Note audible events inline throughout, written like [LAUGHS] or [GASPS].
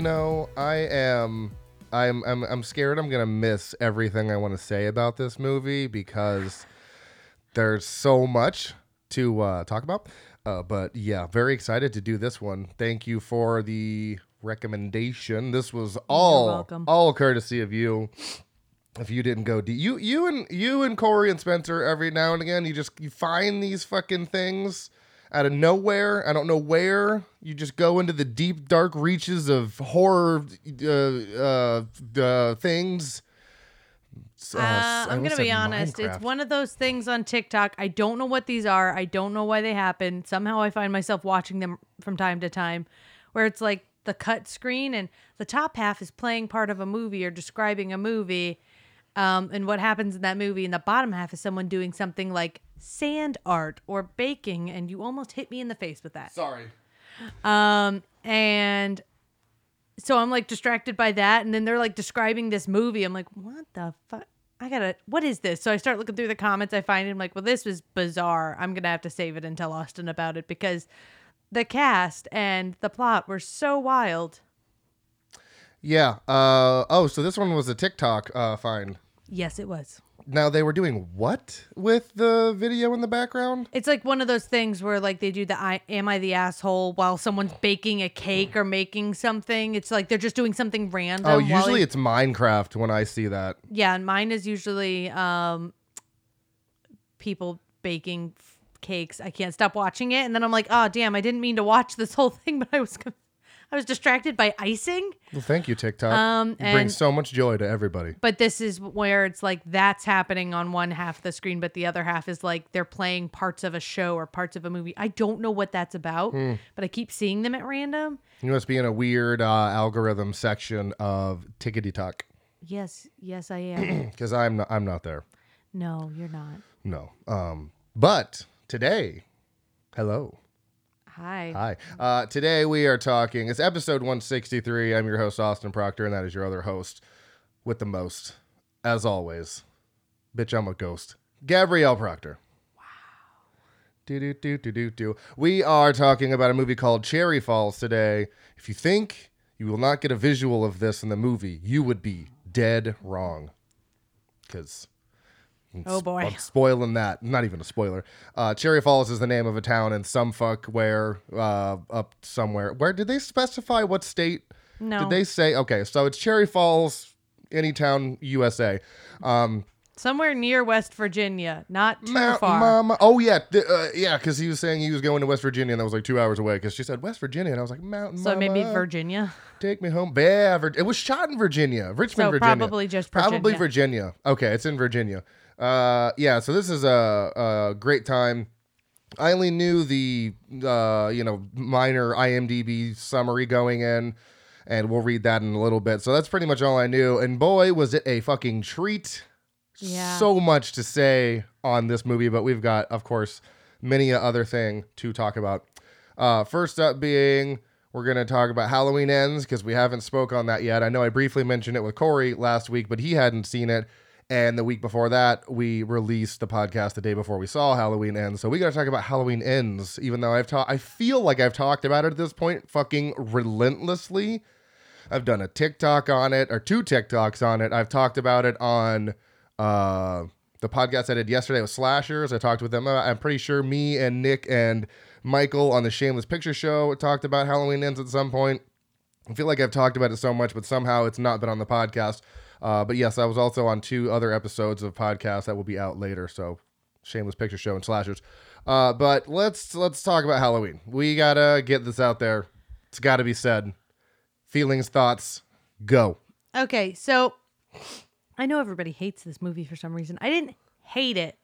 You know, I am. I'm. I'm. I'm scared. I'm gonna miss everything I want to say about this movie because there's so much to uh, talk about. Uh, but yeah, very excited to do this one. Thank you for the recommendation. This was all all courtesy of you. If you didn't go deep, you you and you and Corey and Spencer every now and again, you just you find these fucking things out of nowhere. I don't know where. You just go into the deep dark reaches of horror uh, uh, uh, things. Uh, I'm gonna be honest. It's one of those things on TikTok. I don't know what these are. I don't know why they happen. Somehow I find myself watching them from time to time, where it's like the cut screen and the top half is playing part of a movie or describing a movie, um, and what happens in that movie, and the bottom half is someone doing something like sand art or baking, and you almost hit me in the face with that. Sorry. Um, and so I'm like distracted by that, and then they're like describing this movie. I'm like, what the fuck? I gotta, what is this? So I start looking through the comments. I find him like, well, this was bizarre. I'm gonna have to save it and tell Austin about it because the cast and the plot were so wild. Yeah. Uh, oh, so this one was a TikTok uh, find. Yes, it was. Now they were doing what with the video in the background? It's like one of those things where like they do the I am I the asshole while someone's baking a cake or making something. It's like they're just doing something random. Oh, usually it- it's Minecraft when I see that. Yeah, and mine is usually um people baking f- cakes. I can't stop watching it, and then I'm like, oh damn, I didn't mean to watch this whole thing, [LAUGHS] but I was con- I was distracted by icing. Well, thank you, TikTok. Um, you bring so much joy to everybody. But this is where it's like that's happening on one half of the screen, but the other half is like they're playing parts of a show or parts of a movie. I don't know what that's about, Hmm. but I keep seeing them at random. You must be in a weird uh, algorithm section of Tickety Talk Yes, yes, I am. [CLEARS THROAT] because I'm not, I'm not there. no, you're not. No. Um, but today, hello. Hi. Hi. Uh, today we are talking. It's episode 163. I'm your host Austin Proctor, and that is your other host with the most, as always. Bitch, I'm a ghost. Gabrielle Proctor. Wow. Do do do do do do. We are talking about a movie called Cherry Falls today. If you think you will not get a visual of this in the movie, you would be dead wrong. Because Oh boy. I'm spoiling that. Not even a spoiler. Uh, Cherry Falls is the name of a town in some fuck where uh, up somewhere. Where did they specify what state? No. Did they say? Okay, so it's Cherry Falls, any town, USA. Um, Somewhere near West Virginia, not too Ma- far. Mama. Oh yeah, th- uh, yeah. Because he was saying he was going to West Virginia, and that was like two hours away. Because she said West Virginia, and I was like Mountain so maybe Virginia. Take me home. Yeah, Vir- it was shot in Virginia, Richmond, So Virginia. probably just Probably Virginia. Virginia. Okay, it's in Virginia. Uh, yeah. So this is a, a great time. I only knew the uh, you know minor IMDb summary going in, and we'll read that in a little bit. So that's pretty much all I knew. And boy, was it a fucking treat! Yeah. So much to say on this movie, but we've got, of course, many a other thing to talk about. Uh, first up being we're gonna talk about Halloween Ends because we haven't spoke on that yet. I know I briefly mentioned it with Corey last week, but he hadn't seen it. And the week before that, we released the podcast the day before we saw Halloween Ends. So we got to talk about Halloween Ends, even though I've talked, I feel like I've talked about it at this point fucking relentlessly. I've done a TikTok on it or two TikToks on it. I've talked about it on uh, the podcast I did yesterday with Slashers. I talked with them. About, I'm pretty sure me and Nick and Michael on the Shameless Picture Show talked about Halloween Ends at some point. I feel like I've talked about it so much, but somehow it's not been on the podcast. Uh, but yes, I was also on two other episodes of podcasts that will be out later. So Shameless Picture Show and Slashers. Uh, but let's let's talk about Halloween. We gotta get this out there. It's got to be said. Feelings, thoughts, go. Okay, so I know everybody hates this movie for some reason. I didn't hate it.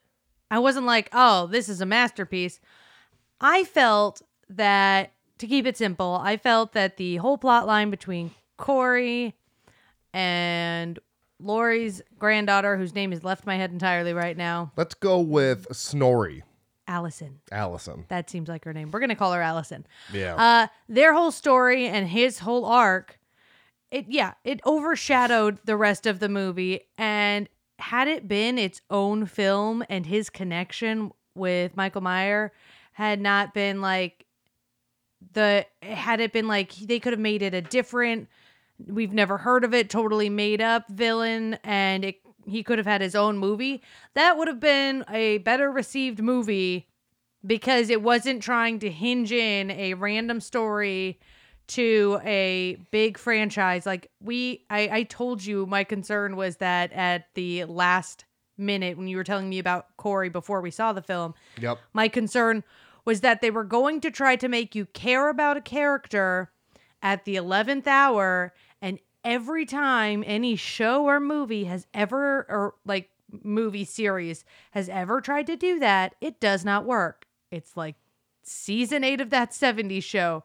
I wasn't like, oh, this is a masterpiece. I felt that, to keep it simple, I felt that the whole plot line between Corey and Laurie's granddaughter, whose name has left my head entirely right now, Let's go with Snorri, Allison. Allison. That seems like her name. We're gonna call her Allison. Yeah. Uh, their whole story and his whole arc, it yeah, it overshadowed the rest of the movie. And had it been its own film and his connection with Michael Meyer had not been like the had it been like they could have made it a different we've never heard of it totally made up villain and it he could have had his own movie that would have been a better received movie because it wasn't trying to hinge in a random story to a big franchise like we I, I told you my concern was that at the last minute when you were telling me about corey before we saw the film Yep. my concern was that they were going to try to make you care about a character at the 11th hour every time any show or movie has ever or like movie series has ever tried to do that it does not work. It's like season 8 of that 70s show.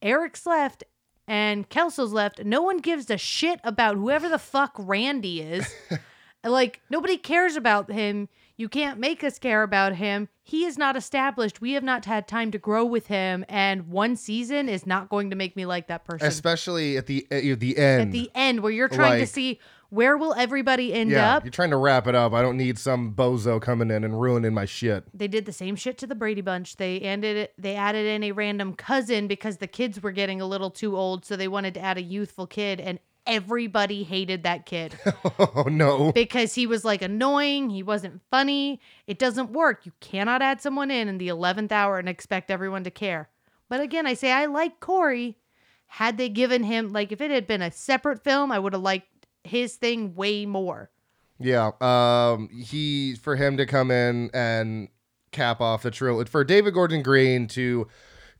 Eric's left and kelso's left. No one gives a shit about whoever the fuck randy is. [LAUGHS] Like nobody cares about him. You can't make us care about him. He is not established. We have not had time to grow with him, and one season is not going to make me like that person. Especially at the at the end. At the end, where you're trying Like- to see where will everybody end yeah, up. you're trying to wrap it up. I don't need some bozo coming in and ruining my shit. They did the same shit to the Brady Bunch. They ended it. They added in a random cousin because the kids were getting a little too old, so they wanted to add a youthful kid, and everybody hated that kid. [LAUGHS] Oh no. because he was like annoying. He wasn't funny. It doesn't work. You cannot add someone in in the 11th hour and expect everyone to care. But again, I say I like Corey. Had they given him, like, if it had been a separate film, I would have liked his thing way more. Yeah. Um he for him to come in and cap off the trilogy for David Gordon Green to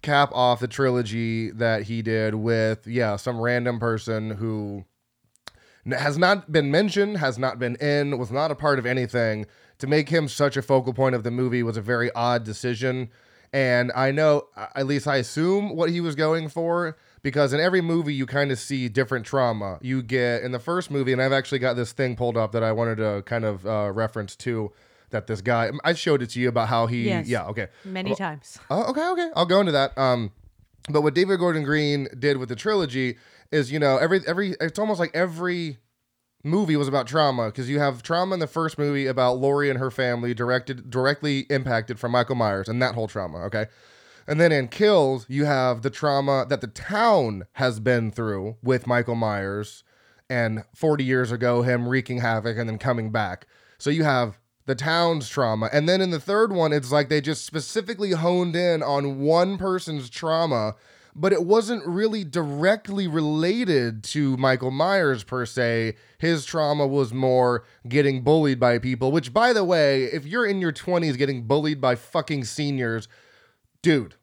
cap off the trilogy that he did with yeah, some random person who has not been mentioned, has not been in, was not a part of anything. To make him such a focal point of the movie was a very odd decision. And I know, at least I assume what he was going for, because in every movie you kind of see different trauma. You get in the first movie, and I've actually got this thing pulled up that I wanted to kind of uh, reference to. That this guy, I showed it to you about how he, Yes. yeah, okay, Many times. Oh, okay, okay. I'll go into that. Um, but what David Gordon Green did with the trilogy is, you know, every every it's almost like every movie was about trauma because you have trauma in the first movie about Laurie and her family directed directly impacted from Michael Myers and that whole trauma. Okay. And then in Kills, you have the trauma that the town has been through with Michael Myers and 40 years ago, him wreaking havoc and then coming back. So you have the town's trauma. And then in the third one, it's like they just specifically honed in on one person's trauma, but it wasn't really directly related to Michael Myers per se. His trauma was more getting bullied by people, which, by the way, if you're in your 20s getting bullied by fucking seniors, dude.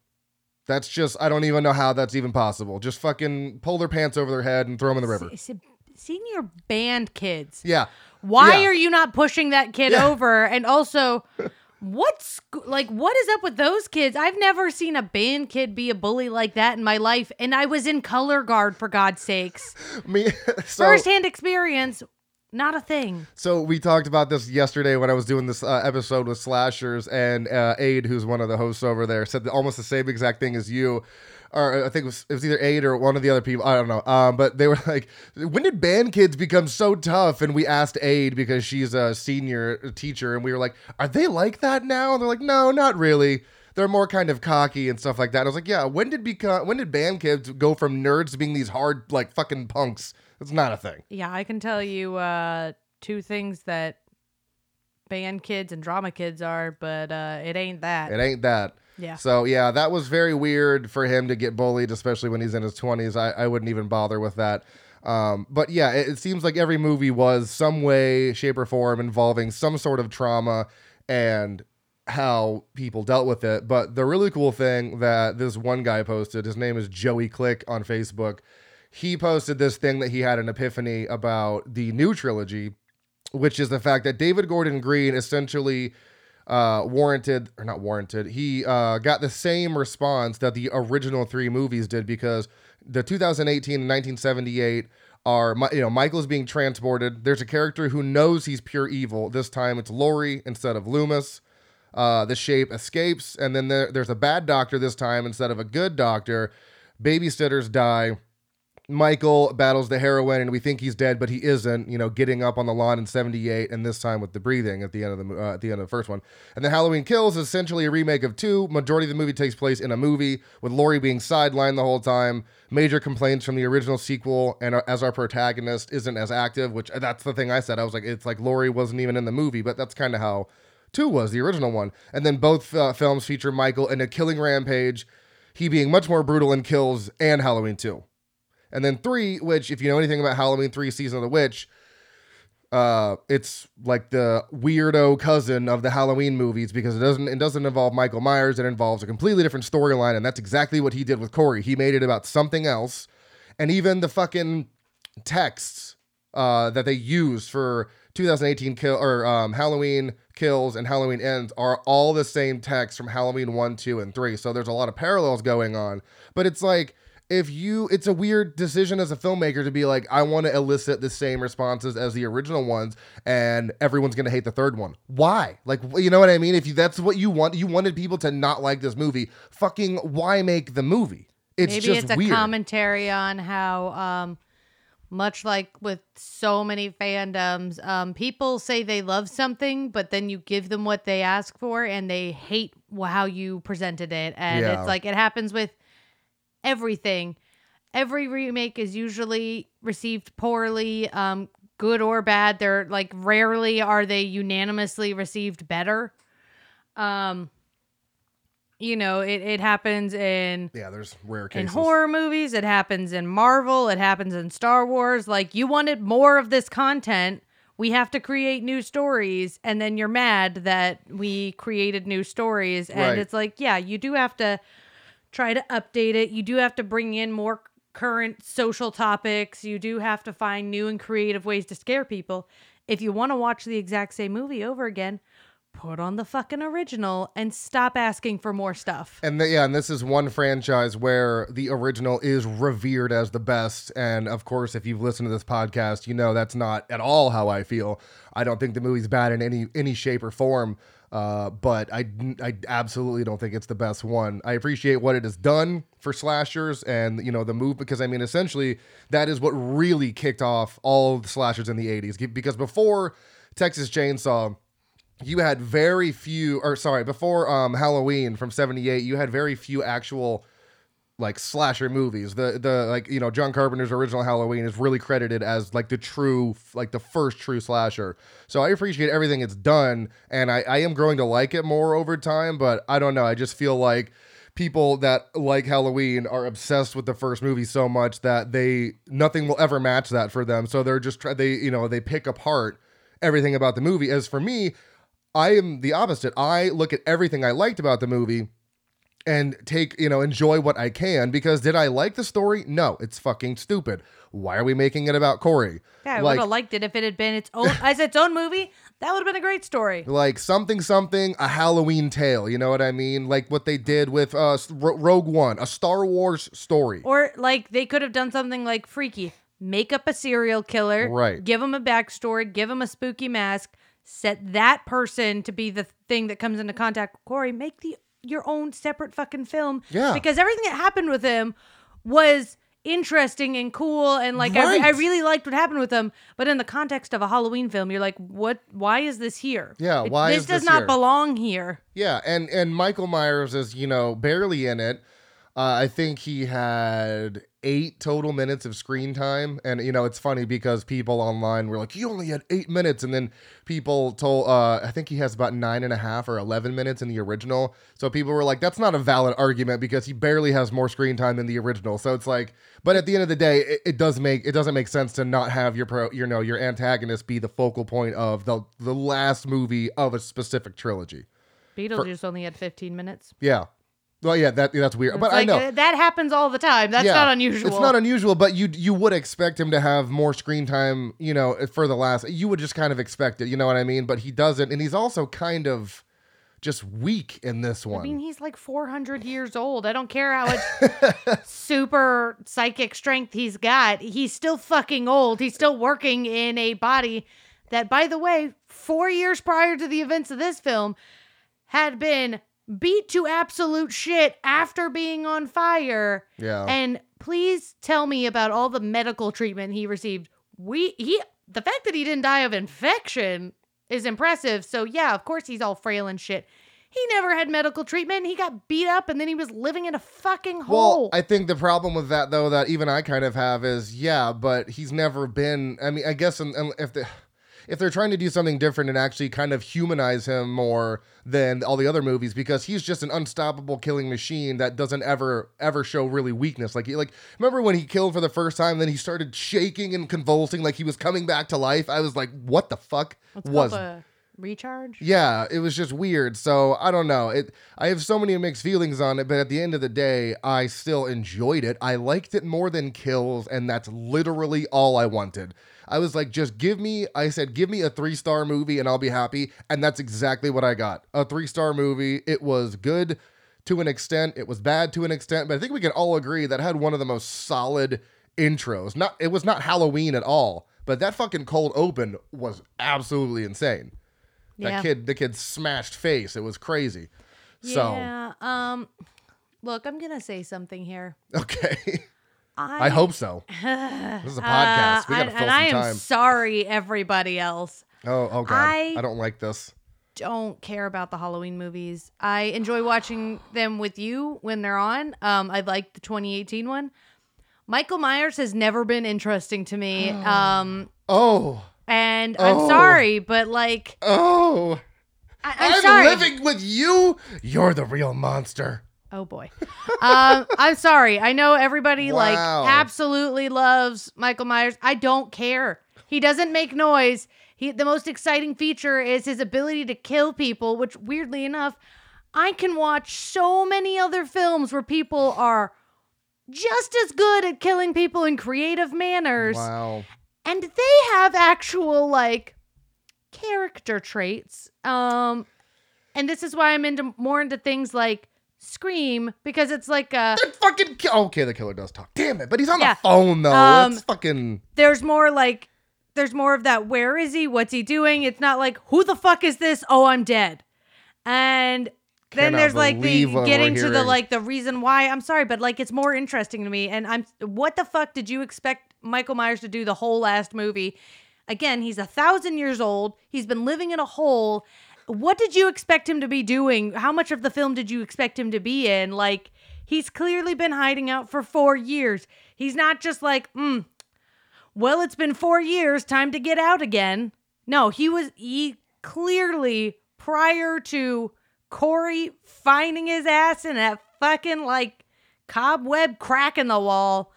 That's just, I don't even know how that's even possible. Just fucking pull their pants over their head and throw them in the river. Se- se- Senior band kids. Yeah. Why Yeah. are you not pushing that kid Yeah. over? And also, [LAUGHS] what's like, what is up with those kids? I've never seen a band kid be a bully like that in my life. And I was in color guard, for God's sakes. [LAUGHS] Me, [LAUGHS] so, Firsthand experience, not a thing. So we talked about this yesterday when I was doing this uh, episode with Slashers, and uh, Aid, who's one of the hosts over there, said almost the same exact thing as you. Or I think it was, it was either Aid or one of the other people. I don't know. Um, but they were [LAUGHS] like, "When did band kids become so tough?" And we asked Aid because she's a senior teacher, and we were like, "Are they like that now?" And they're like, "No, not really." They're more kind of cocky and stuff like that. And I was like, "Yeah, when did become when did band kids go from nerds to being these hard like fucking punks?" It's not a thing. Yeah, I can tell you uh, two things that band kids and drama kids are, but uh, it ain't that. It ain't that. Yeah. So yeah, that was very weird for him to get bullied, especially when he's in his twenties. I, I wouldn't even bother with that. Um, but yeah, it, it seems like every movie was some way, shape, or form involving some sort of trauma and how people dealt with it. But the really cool thing that this one guy posted, his name is Joey Click on Facebook. He posted this thing that he had an epiphany about the new trilogy, which is the fact that David Gordon Green essentially uh, warranted or not warranted. He uh, got the same response that the original three movies did because the 2018 and 1978 are you know Michael's being transported. There's a character who knows he's pure evil. This time it's Laurie instead of Loomis. Uh, the shape escapes, and then there, there's a bad doctor this time instead of a good doctor. Babysitters die. Michael battles the heroine, and we think he's dead, but he isn't. You know, getting up on the lawn in '78, and this time with the breathing at the end of the uh, at the end of the first one. And then Halloween Kills is essentially a remake of two. Majority of the movie takes place in a movie with Laurie being sidelined the whole time. Major complaints from the original sequel, and as our protagonist isn't as active, which uh, that's the thing I said. I was like, it's like Laurie wasn't even in the movie, but that's kind of how two was the original one. And then both uh, films feature Michael in a killing rampage, he being much more brutal in Kills and Halloween 2. And then 3, which if you know anything about Halloween 3 Season of the Witch, uh it's like the weirdo cousin of the Halloween movies because it doesn't it doesn't involve Michael Myers, it involves a completely different storyline and that's exactly what he did with Corey. He made it about something else. And even the fucking texts uh that they used for 2018 kill or um, Halloween kills and Halloween ends are all the same text from Halloween 1, 2 and 3. So there's a lot of parallels going on. But it's like if you it's a weird decision as a filmmaker to be like I want to elicit the same responses as the original ones and everyone's going to hate the third one. Why? Like you know what I mean? If you that's what you want, you wanted people to not like this movie. Fucking why make the movie? It's Maybe just it's a weird. commentary on how, um, much like with so many fandoms, um, people say they love something, but then you give them what they ask for, and they hate how you presented it. And Yeah. it's like it happens with everything. Every remake is usually received poorly, um, good or bad. They're like rarely are they unanimously received better. Um, you know, it, it happens in yeah, there's rare cases in horror movies, it happens in Marvel, it happens in Star Wars. Like you wanted more of this content. We have to create new stories, and then you're mad that we created new stories. And Right. it's like, yeah, you do have to try to update it. You do have to bring in more current social topics. You do have to find new and creative ways to scare people. If you want to watch the exact same movie over again, put on the fucking original and stop asking for more stuff. And the, yeah, and this is one franchise where the original is revered as the best. And of course, if you've listened to this podcast, you know that's not at all how I feel. I don't think the movie's bad in any any shape or form. Uh, but I, I absolutely don't think it's the best one. I appreciate what it has done for slashers and you know the move because I mean essentially that is what really kicked off all the slashers in the 80s because before Texas Chainsaw you had very few or sorry before um halloween from 78 you had very few actual like slasher movies. The the like you know john carpenter's original halloween is really credited as like the true like the first true slasher. So i appreciate everything it's done and i i am growing to like it more over time but i don't know. I just feel like people that like halloween are obsessed with the first movie so much that they nothing will ever match that for them. So they're just they you know they pick apart everything about the movie. As for me I am the opposite. I look at everything I liked about the movie and take, you know, enjoy what I can because did I like the story? No, it's fucking stupid. Why are we making it about Corey? Yeah, I like, would have liked it if it had been its own [LAUGHS] as its own movie. That would have been a great story. like something something a Halloween tale, you know what I mean? Like what they did with uh Ro- Rogue One, a Star Wars story. Or like they could have done something like Freaky. Make up a serial killer. Right. Give him a backstory. Give him a spooky mask. Set that person to be the thing that comes into contact with Corey. Make the your own separate fucking film. Yeah. Because everything that happened with him was interesting and cool and like I, Right. I really liked what happened with him but in the context of a halloween film you're like what why is this here Yeah, It- why this is does this not here? belong here Yeah, and and Michael Myers is you know barely in it. Uh, I think he had eight total minutes of screen time, and you know it's funny because people online were like, "He only had eight minutes," and then people told, uh, I think he has about nine and a half or eleven minutes in the original. So people were like, "That's not a valid argument because he barely has more screen time than the original." So it's like, but at the end of the day, it, it does make it doesn't make sense to not have your pro, you know, your antagonist be the focal point of the the last movie of a specific trilogy. beetlejuice only had 15 minutes Yeah. Well, yeah, that that's weird, but It's I know uh, that happens all the time that's Yeah. not unusual It's not unusual, but you you would expect him to have more screen time, you know, for the last. You would just kind of expect it, you know what I mean? But he doesn't, and he's also kind of just weak in this one. I mean, he's like 400 years old. I don't care how much [LAUGHS] super psychic strength he's got. He's still fucking old. He's still working in a body that, by the way, four years prior to the events of this film, had been beat to absolute shit after being on fire yeah, and please tell me about all the medical treatment he received. We he the fact that he didn't die of infection is impressive. So yeah, of course he's all frail and shit. He never had medical treatment. He got beat up and then he was living in a fucking hole. Well, I think the problem with that though that even I kind of have is yeah, but he's never been. I mean, I guess in, in- if the if they're trying to do something different and actually kind of humanize him more than all the other movies because he's just an unstoppable killing machine that doesn't ever ever show really weakness. Like he like remember when he killed for the first time then he started shaking and convulsing like he was coming back to life? I was like what the fuck was recharge? yeah, it was just weird. So I don't know. It I have so many mixed feelings on it, but at the end of the day, I still enjoyed it. I liked it more than kills, and that's literally all I wanted. I was like, just give me, I said, give me a three star movie and I'll be happy. And that's exactly what I got. A three star movie. It was good to an extent. It was bad to an extent, but I think we can all agree that had one of the most solid intros. Not it was not Halloween at all, but that fucking cold open was absolutely insane. That Yeah. kid, the kid smashed face. It was crazy. So Yeah. Um look, I'm gonna say something here. okay, I, I hope so. [SIGHS] This is a podcast. we Uh, gotta and, fill and I some am time. sorry, everybody else. Oh, oh god, I- I don't like this. Don't care about the Halloween movies. I enjoy watching them with you when they're on. Um, I like the 2018 one. Michael Myers has never been interesting to me. [GASPS] Um, Oh, and I'm Oh. sorry, but like, oh, I, I'm, I'm, sorry. living with you. You're the real monster. Oh boy. um, [LAUGHS] I'm sorry. I know everybody like absolutely loves Michael Myers. I don't care. He doesn't make noise. He the most exciting feature is his ability to kill people, which weirdly enough, I can watch so many other films where people are just as good at killing people in creative manners Wow. And they have actual like character traits um and this is why i'm into more into things like scream because it's like uh That fucking ki- okay. The killer does talk. Damn it! But he's on Yeah. the phone though. Um, It's fucking. there's more like there's more of that where is he what's he doing it's not like who the fuck is this oh i'm dead and then there's like the believe what we're getting to the like the reason why. I'm sorry but like it's more interesting to me and i'm what the fuck did you expect michael myers to do the whole last movie? Again he's a thousand years old. He's been living in a hole. What did you expect him to be doing? How much of the film did you expect him to be in? Like he's clearly been hiding out for four years. He's not just like mm, well, it's been four years, time to get out again. No, he was, he clearly, prior to Corey finding his ass in that fucking like cobweb crack in the wall,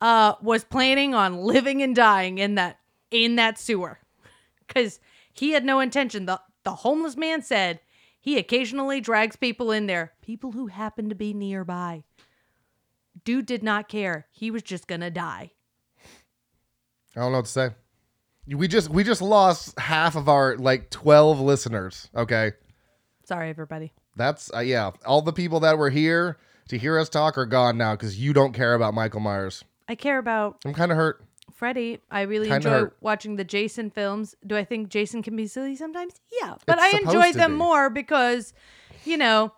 uh, was planning on living and dying in that, in that sewer. Cause he had no intention. The, the homeless man said he occasionally drags people in there, people who happen to be nearby. Dude did not care. He was just gonna die. I don't know what to say. We just we just lost half of our like twelve listeners. Okay, Sorry, everybody. that's uh, yeah. All the people that were here to hear us talk are gone now because you don't care about Michael Myers. I care about I'm kind of hurt. Freddy. I really Kinda enjoy hurt. watching the Jason films. Do I think Jason can be silly sometimes? Yeah, but It's I supposed enjoy to them be. more because, you know,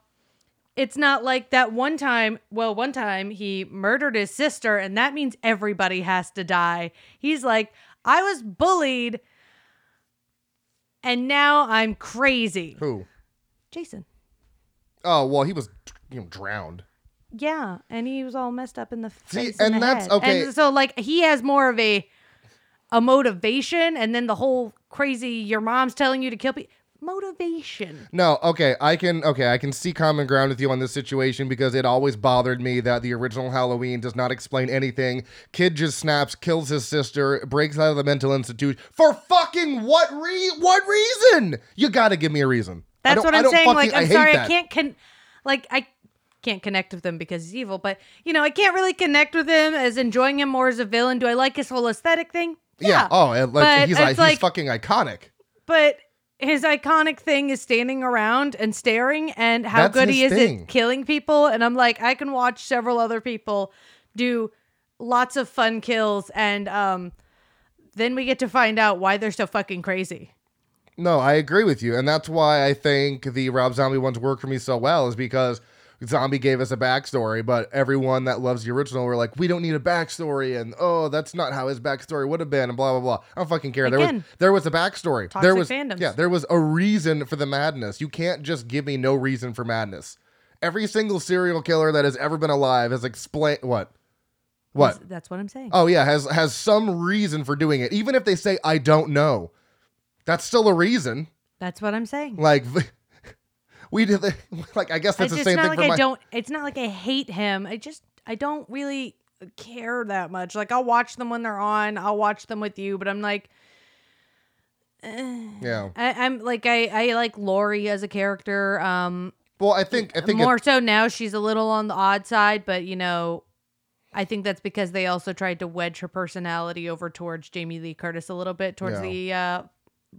it's not like that one time. Well, one time he murdered his sister, and that means everybody has to die. He's like, I was bullied, and now I'm crazy. Who? Jason. Oh well, he was you know drowned. Yeah, and he was all messed up in the See, face and, and the that's- head. okay. And so like he has more of a a motivation, and then the whole crazy your mom's telling you to kill people motivation. No, okay, I can okay, I can see common ground with you on this situation because it always bothered me that the original Halloween does not explain anything. Kid just snaps, kills his sister, breaks out of the mental institute for fucking what re what reason? You got to give me a reason. I That's what I I'm saying. fucking- Like I I'm hate sorry, I can't con like I can't connect with him because he's evil, but you know I can't really connect with him as enjoying him more as a villain. Do I like his whole aesthetic thing? Yeah. Oh, and, like, But he's like he's like- fucking iconic. But his iconic thing is standing around and staring and how That's good he is thing. at killing people. And I'm like, I can watch several other people do lots of fun kills and um then we get to find out why they're so fucking crazy. No, I agree with you, and that's why I think the Rob Zombie ones work for me so well. Is because Zombie gave us a backstory, but everyone that loves the original were like, we don't need a backstory, and oh, that's not how his backstory would have been, and blah blah blah. I don't fucking care. there was Again, there was a backstory. toxic there was fandoms. yeah, there was a reason for the madness. You can't just give me no reason for madness. Every single serial killer that has ever been alive has explained what. What? That's what I'm saying. Oh yeah, has has some reason for doing it. Even if they say I don't know, that's still a reason. That's what I'm saying. Like [LAUGHS] we did, the, like I guess that's it's the same not thing like for I my. don't. It's not like I hate him. I just I don't really care that much. Like I'll watch them when they're on. I'll watch them with you, but I'm like. Yeah. I, I'm like I, I like Laurie as a character. Um, Well, I think I think more it, so now she's a little on the odd side, but you know, I think that's because they also tried to wedge her personality over towards Jamie Lee Curtis a little bit towards Yeah. the uh,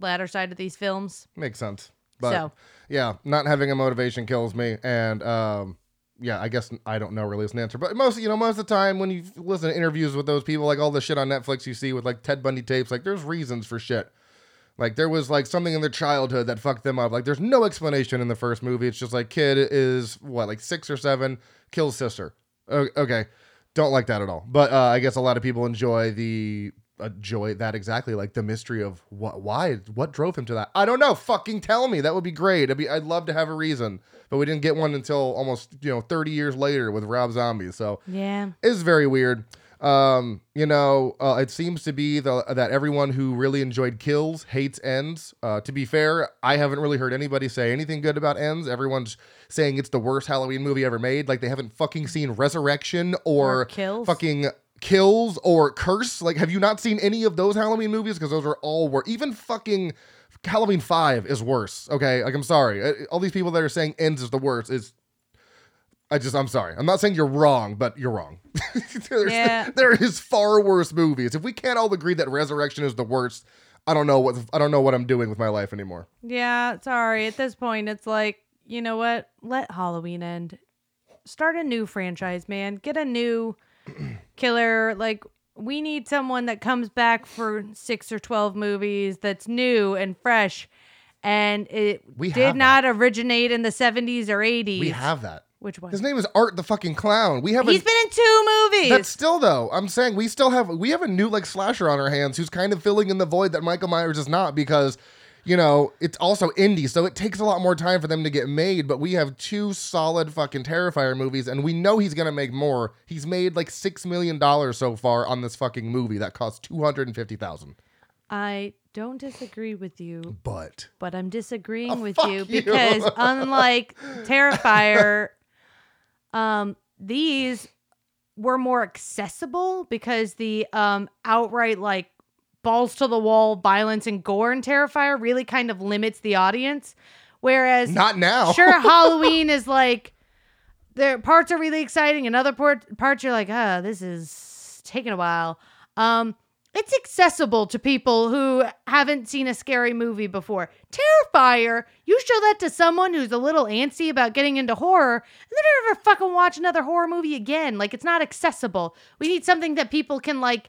latter side of these films. makes sense. But So. yeah, not having a motivation kills me, and um, yeah, I guess I don't know really is an answer. But most you know most of the time when you listen to interviews with those people, like all the shit on Netflix you see with like Ted Bundy tapes, like there's reasons for shit. Like there was like something in their childhood that fucked them up. Like there's no explanation in the first movie. It's just like kid is what like six or seven, kills sister. Okay, don't like that at all. But uh, I guess a lot of people enjoy the enjoy that exactly like the mystery of what why what drove him to that. I don't know. Fucking tell me. That would be great. I'd be I'd love to have a reason. But we didn't get one until almost you know 30 years later with Rob Zombie. So Yeah. is very weird. Um, you know, uh, it seems to be the, that everyone who really enjoyed Kills hates Ends. Uh, to be fair, I haven't really heard anybody say anything good about Ends. Everyone's saying it's the worst Halloween movie ever made. Like they haven't fucking seen Resurrection or, Or Kills. fucking Kills or Curse. Like, have you not seen any of those Halloween movies? Because those are all worse. Even fucking Halloween Five is worse. Okay, like I'm sorry. Uh, All these people that are saying Ends is the worst is I just, I'm sorry. I'm not saying you're wrong, but you're wrong. [LAUGHS] Yeah. There is far worse movies. If we can't all agree that Resurrection is the worst, I don't know what I don't know what I'm doing with my life anymore. Yeah, sorry. At this point, it's like, you know what? Let Halloween end. Start a new franchise, man. Get a new killer. Like, we need someone that comes back for six or 12 movies that's new and fresh. And it We did not originate in the 70s or 80s. We have that. Which one? His name is Art the fucking clown. We have a He's been in two movies. That's still though. I'm saying we still have we have a new like slasher on our hands who's kind of filling in the void that Michael Myers is not because you know it's also indie, so it takes a lot more time for them to get made. But we have two solid fucking Terrifier movies, and we know he's gonna make more. He's made like six million dollars so far on this fucking movie that cost two hundred and fifty thousand. I don't disagree with you, But but I'm disagreeing Oh, with you you. because [LAUGHS] unlike Terrifier, um, these were more accessible because the um outright like balls to the wall violence and gore in Terrifier really kind of limits the audience. Whereas not now. [LAUGHS] sure [LAUGHS] Halloween is like there parts are really exciting and other part, parts you're like, ah, this is taking a while. Um it's accessible to people who haven't seen a scary movie before. Terrifier, you show that to someone who's a little antsy about getting into horror, and they're never fucking watch another horror movie again. Like it's not accessible. We need something that people can like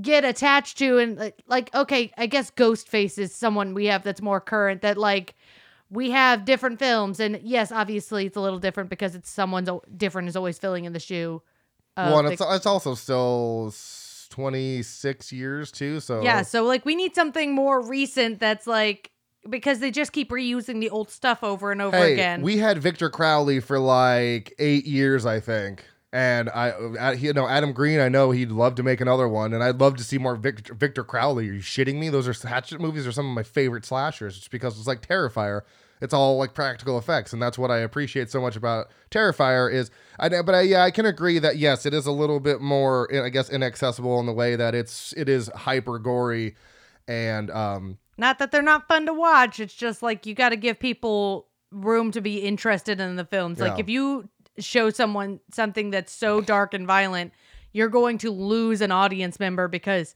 get attached to and like, like okay, I guess Ghostface is someone we have that's more current that like we have different films and yes, obviously it's a little different because it's someone's o- different is always filling in the shoe. well, and the- it's, it's also still twenty six years too. So Yeah, so like we need something more recent that's like because they just keep reusing the old stuff over and over Hey, again. we had Victor Crowley for like eight years, I think. And I, uh, you know, Adam Green. I know he'd love to make another one, and I'd love to see more Victor, Victor Crowley. Are you shitting me? Those are Hatchet movies. Are some of my favorite slashers. Just because it's like Terrifier. It's all like practical effects, and that's what I appreciate so much about Terrifier. Is I, but I, yeah, I can agree that yes, it is a little bit more, I guess, inaccessible in the way that it's it is hyper gory, and um, not that they're not fun to watch, it's just like you got to give people room to be interested in the films. Like if you show someone something that's so dark and violent, you're going to lose an audience member because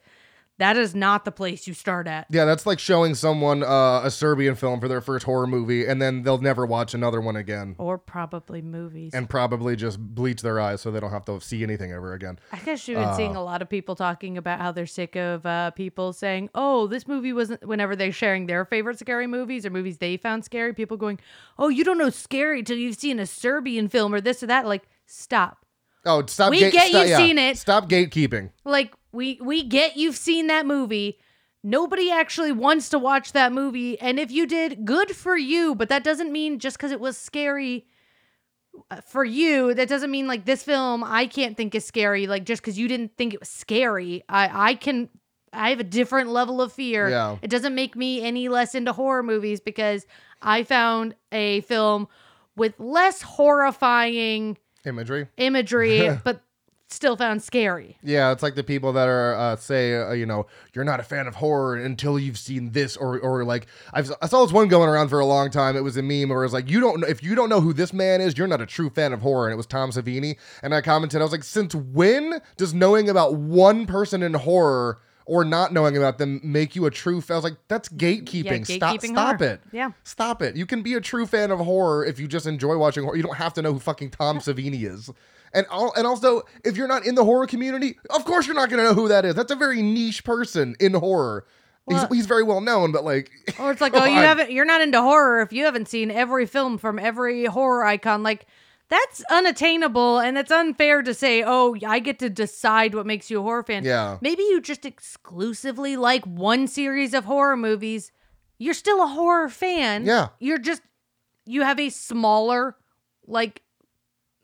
That is not the place you start at. Yeah, that's like showing someone uh, a Serbian film for their first horror movie, and then they'll never watch another one again, Or probably movies. and probably just bleach their eyes so they don't have to see anything ever again. I guess you've been seeing a lot of people talking about how they're sick of uh, people saying, "Oh, this movie wasn't." Whenever they're sharing their favorite scary movies or movies they found scary, people going, "Oh, you don't know scary till you've seen a Serbian film or this or that." Like, stop. Oh, stop! We gate- get stop- you've yeah, seen it. Stop gatekeeping. Like, we we get you've seen that movie. Nobody actually wants to watch that movie, and if you did, good for you. But that doesn't mean just because it was scary uh, for you, that doesn't mean like this film I can't think is scary. Like just because you didn't think it was scary, I I can. I have a different level of fear. Yeah. It doesn't make me any less into horror movies because I found a film with less horrifying Imagery. imagery, [LAUGHS] but still found scary. Yeah, it's like the people that are uh, say, uh, you know, you're not a fan of horror until you've seen this, or or like I've, I saw this one going around for a long time. It was a meme where it was like, you don't know if you don't know who this man is, you're not a true fan of horror. And it was Tom Savini, and I commented, I was like, since when does knowing about one person in horror or not knowing about them make you a true fan? I was like, that's gatekeeping. stop, gatekeeping stop horror. it. Yeah. Stop it. You can be a true fan of horror if you just enjoy watching horror. You don't have to know who fucking Tom Savini is. And al- and also, if you're not in the horror community, of course you're not going to know who that is. That's a very niche person in horror. Well- he's, he's very well known, but like, Or it's [LAUGHS] like, oh, you haven't, you're not into horror if you haven't seen every film from every horror icon. Like, that's unattainable, and it's unfair to say, oh, I get to decide what makes you a horror fan. Yeah. Maybe you just exclusively like one series of horror movies. You're still a horror fan. Yeah. You're just, you have a smaller, like,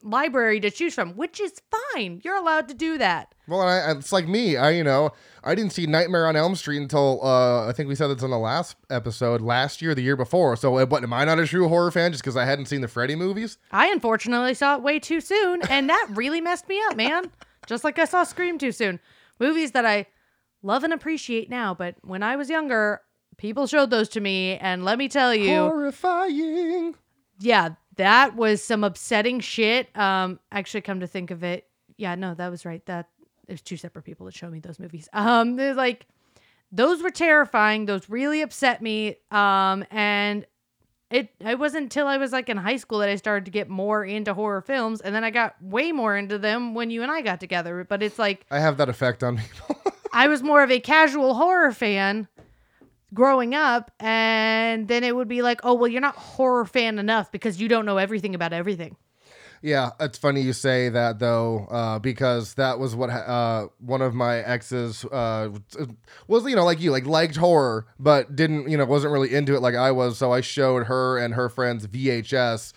library to choose from, which is fine. You're allowed to do that. well, I, I- it's like me. I you know I didn't see Nightmare on Elm Street until uh, I think we said this in the last episode last year, the year before. So uh, what? Am I not a true horror fan just because I hadn't seen the Freddy movies? I unfortunately saw it way too soon, and that really messed me up, man. Just like I saw Scream too soon. Movies that I love and appreciate now, but when I was younger, people showed those to me, and let me tell you, Horrifying. yeah, that was some upsetting shit. Um, actually, come to think of it, yeah, no, that was right. That there's two separate people that showed me those movies. [LAUGHS] Um, they're like those were terrifying. Those really upset me. Um, and it it wasn't until I was like in high school that I started to get more into horror films, and then I got way more into them when you and I got together. But it's like I have that effect on people. [LAUGHS] I was more of a casual horror fan growing up, and then it would be like, oh well, you're not horror fan enough because you don't know everything about everything. Yeah, it's funny you say that though, uh, because that was what uh, one of my exes uh, was. You know, like you, like liked horror, but didn't. You know, wasn't really into it like I was. So I showed her and her friends VHS,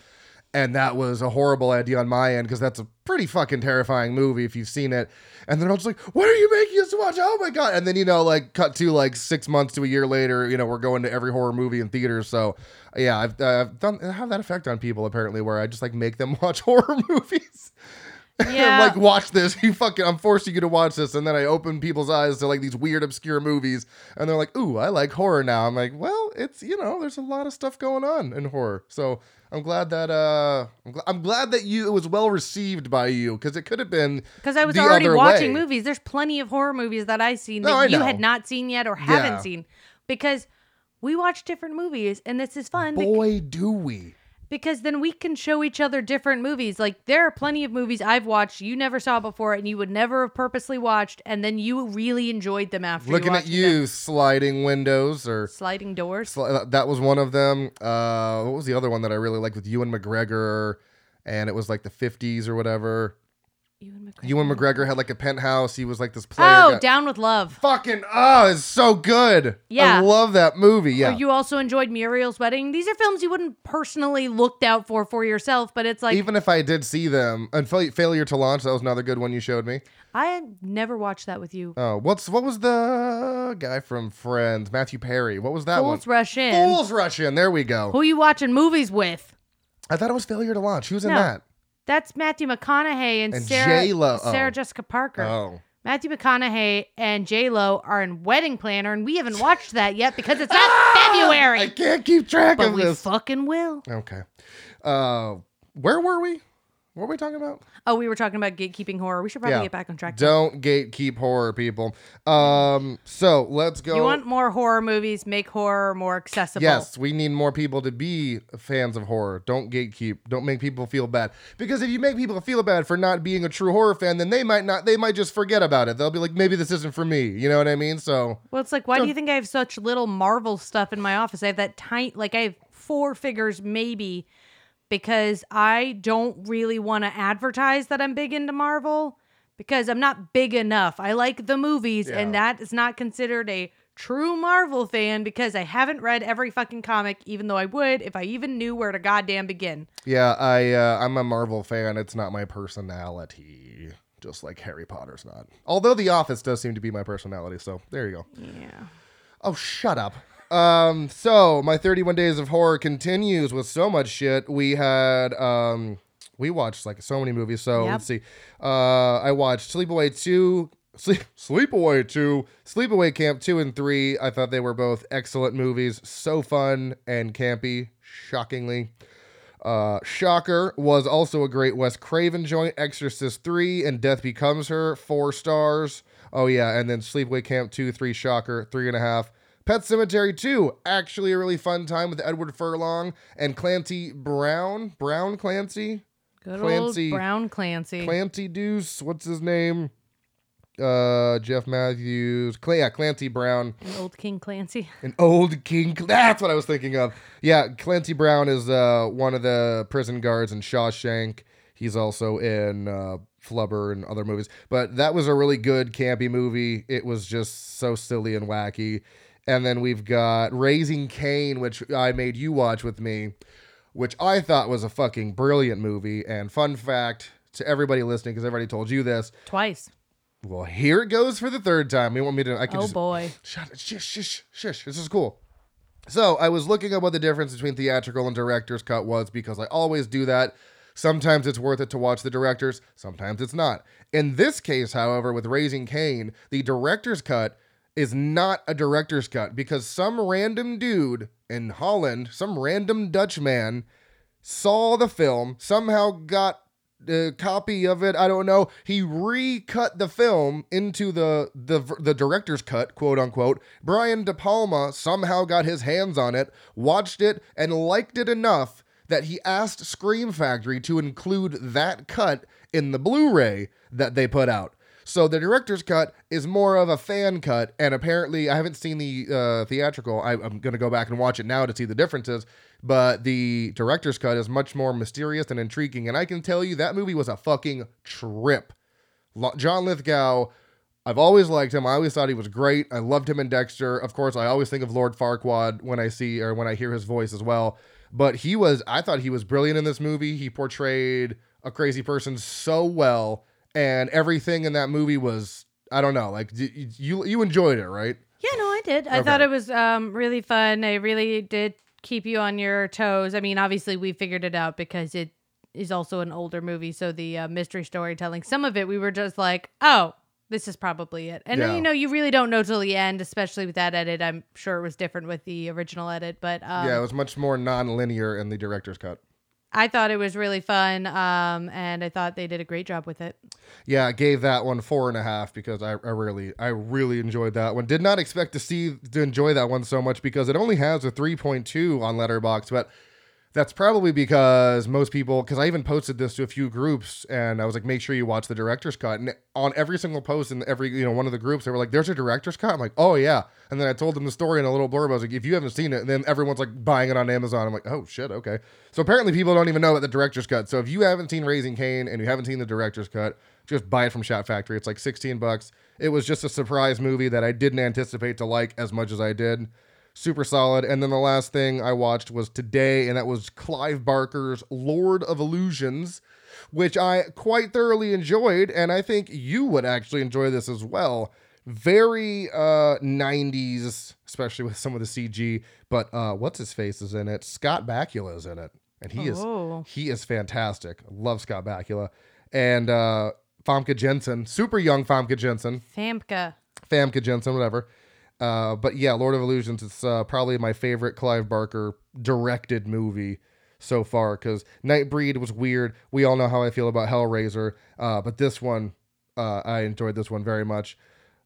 and that was a horrible idea on my end because that's a pretty fucking terrifying movie if you've seen it. And then I was like, "What are you making us watch? Oh my god!" And then you know, like cut to like six months to a year later, you know, we're going to every horror movie in theaters. So yeah, I've, I've done I have that effect on people apparently, where I just like make them [LAUGHS] watch horror movies. [LAUGHS] Yeah. I'm like, watch this. [LAUGHS] You fucking, I'm forcing you to watch this, and then I open people's eyes to like these weird, obscure movies, and they're like, "Ooh, I like horror now." I'm like, well, it's you know, there's a lot of stuff going on in horror, so I'm glad that uh, I'm, gl- I'm glad that you it was well received by you because it could have been Because I was already watching way. movies. There's plenty of horror movies that I've seen No, that I you know. had not seen yet or haven't Yeah. seen. Because we watch different movies and this is fun. Boy, do we! Because then we can show each other different movies. Like there are plenty of movies I've watched you never saw before and you would never have purposely watched, and then you really enjoyed them after Looking you're at you, them. sliding windows, or Sliding doors. sli- that was one of them. Uh, what was the other one that I really liked with Ewan McGregor? And it was like the 50s or whatever. Ewan McGregor. Ewan McGregor had like a penthouse. He was like this player. Oh, guy. Down with Love. fucking oh, it's so good. Yeah. I love that movie. Yeah, Or you also enjoyed Muriel's Wedding. These are films you wouldn't personally looked out for for yourself, but it's like even if I did see them, and Fa- failure to launch. That was another good one you showed me. I never watched that with you. Oh, what's what was the guy from Friends? Matthew Perry. What was that Fools one? Fools Rush In. Fools Rush In. There we go. Who you watching movies with? I thought it was failure to launch. Who's in No. that? That's Matthew McConaughey and, And Sarah J-Lo. Oh. Sarah Jessica Parker. Oh, Matthew McConaughey and J Lo are in Wedding Planner, and we haven't [LAUGHS] watched that yet because it's not [LAUGHS] February. I can't keep track of it. but of we this. fucking will. Okay. Uh, where were we? What were we talking about? Oh, we were talking about gatekeeping horror. We should probably Yeah. get back on track. Don't gatekeep horror, people. Um, so let's go. you want more horror movies? Make horror more accessible. Yes, we need more people to be fans of horror. Don't gatekeep. Don't make people feel bad. Because if you make people feel bad for not being a true horror fan, then they might not. They might just forget about it. They'll be like, maybe this isn't for me. You know what I mean? So Well, it's like, why do you think I have such little Marvel stuff in my office? I have that tiny, like, I have four figures maybe because I don't really want to advertise that I'm big into Marvel because I'm not big enough. I like the movies, and that is not considered a true Marvel fan because I haven't read every fucking comic, even though I would if I even knew where to goddamn begin. yeah, I uh, I'm a Marvel fan. It's not my personality. Just like Harry Potter's not. Although The Office does seem to be my personality. So there you go. Yeah. Oh, shut up. Um, so my 31 days of horror continues with so much shit. We had um we watched like so many movies. So Yep. let's see. Uh I watched Sleepaway 2, Sleep Sleepaway 2, Sleepaway Camp 2 and 3. I thought they were both excellent movies. So fun and campy, shockingly. Uh, Shocker was also a great Wes Craven joint. Exorcist 3 and Death Becomes Her, four stars. Oh, yeah. And then Sleepaway Camp 2, 3 Shocker, three and a half. Pet Sematary 2, actually a really fun time with Edward Furlong and Clancy Brown. Brown Clancy? Good Clancy- old Brown Clancy. Clancy Deuce. What's his name? Uh, Jeff Matthews. Cl- yeah, Clancy Brown. And old King Clancy. An old king. Clancy. [LAUGHS] That's what I was thinking of. Yeah, Clancy Brown is uh, one of the prison guards in Shawshank. He's also in uh, Flubber and other movies. But that was a really good campy movie. It was just so silly and wacky. And then we've got Raising Cain, which I made you watch with me, which I thought was a fucking brilliant movie. And fun fact to everybody listening, because I've already told you this. Twice. Well, here it goes for the third time. You want me to? I can Oh just boy. Shut it. Shush, shush, shush. This is cool. So I was looking up what the difference between theatrical and director's cut was because I always do that. Sometimes it's worth it to watch the directors, sometimes it's not. In this case, however, with Raising Cain, the director's cut is not a director's cut because some random dude in Holland, some random Dutch man, saw the film, somehow got a copy of it. I don't know. He recut the film into the the the director's cut, quote unquote. Brian De Palma somehow got his hands on it, watched it, and liked it enough that he asked Scream Factory to include that cut in the Blu-ray that they put out. So the director's cut is more of a fan cut, and apparently I haven't seen the uh, theatrical. I, I'm gonna go back and watch it now to see the differences. But the director's cut is much more mysterious and intriguing, and I can tell you that movie was a fucking trip. Lo- John Lithgow, I've always liked him. I always thought he was great. I loved him in Dexter. Of course, I always think of Lord Farquaad when I see or when I hear his voice as well. But he was, I thought he was brilliant in this movie. He portrayed a crazy person so well, and everything in that movie was, I don't know, like d- you you enjoyed it, right? Yeah, no, I did. I Okay. thought it was um, really fun. I really did keep you on your toes. I mean, obviously, we figured it out because it is also an older movie. So the uh, mystery storytelling, some of it, we were just like, oh, this is probably it. And then, you know, you really don't know till the end, especially with that edit. I'm sure it was different with the original edit, but um, yeah, it was much more non-linear in the director's cut. I thought it was really fun. Um, and I thought they did a great job with it. Yeah, I gave that one four and a half because I, I really I really enjoyed that one. Did not expect to see to enjoy that one so much because it only has a three point two on Letterboxd, but that's probably because most people because I even posted this to a few groups and I was like, make sure you watch the director's cut. And on every single post in every you know one of the groups, they were like, "There's a director's cut." I'm like, "Oh yeah." And then I told them the story in a little blurb. I was like, "If you haven't seen it," and then everyone's like buying it on Amazon. I'm like, "Oh shit, okay." So apparently people don't even know about the director's cut. So if you haven't seen Raising Cain and you haven't seen the director's cut, just buy it from Shout Factory. It's like 16 bucks. It was just a surprise movie that I didn't anticipate to like as much as I did. Super solid. And then the last thing I watched was today, and that was Clive Barker's Lord of Illusions, which I quite thoroughly enjoyed, and I think you would actually enjoy this as well. Very uh 90s, especially with some of the CG. But uh what's his face is in it? Scott Bakula is in it. And he is Oh. he is fantastic. Love Scott Bakula. And uh Famke Janssen, super young Famke Janssen. Famke. Famke Janssen, whatever. Uh, but yeah, Lord of Illusions. It's uh, probably my favorite Clive Barker directed movie so far because Nightbreed was weird. We all know how I feel about Hellraiser, uh, but this one, uh, I enjoyed this one very much.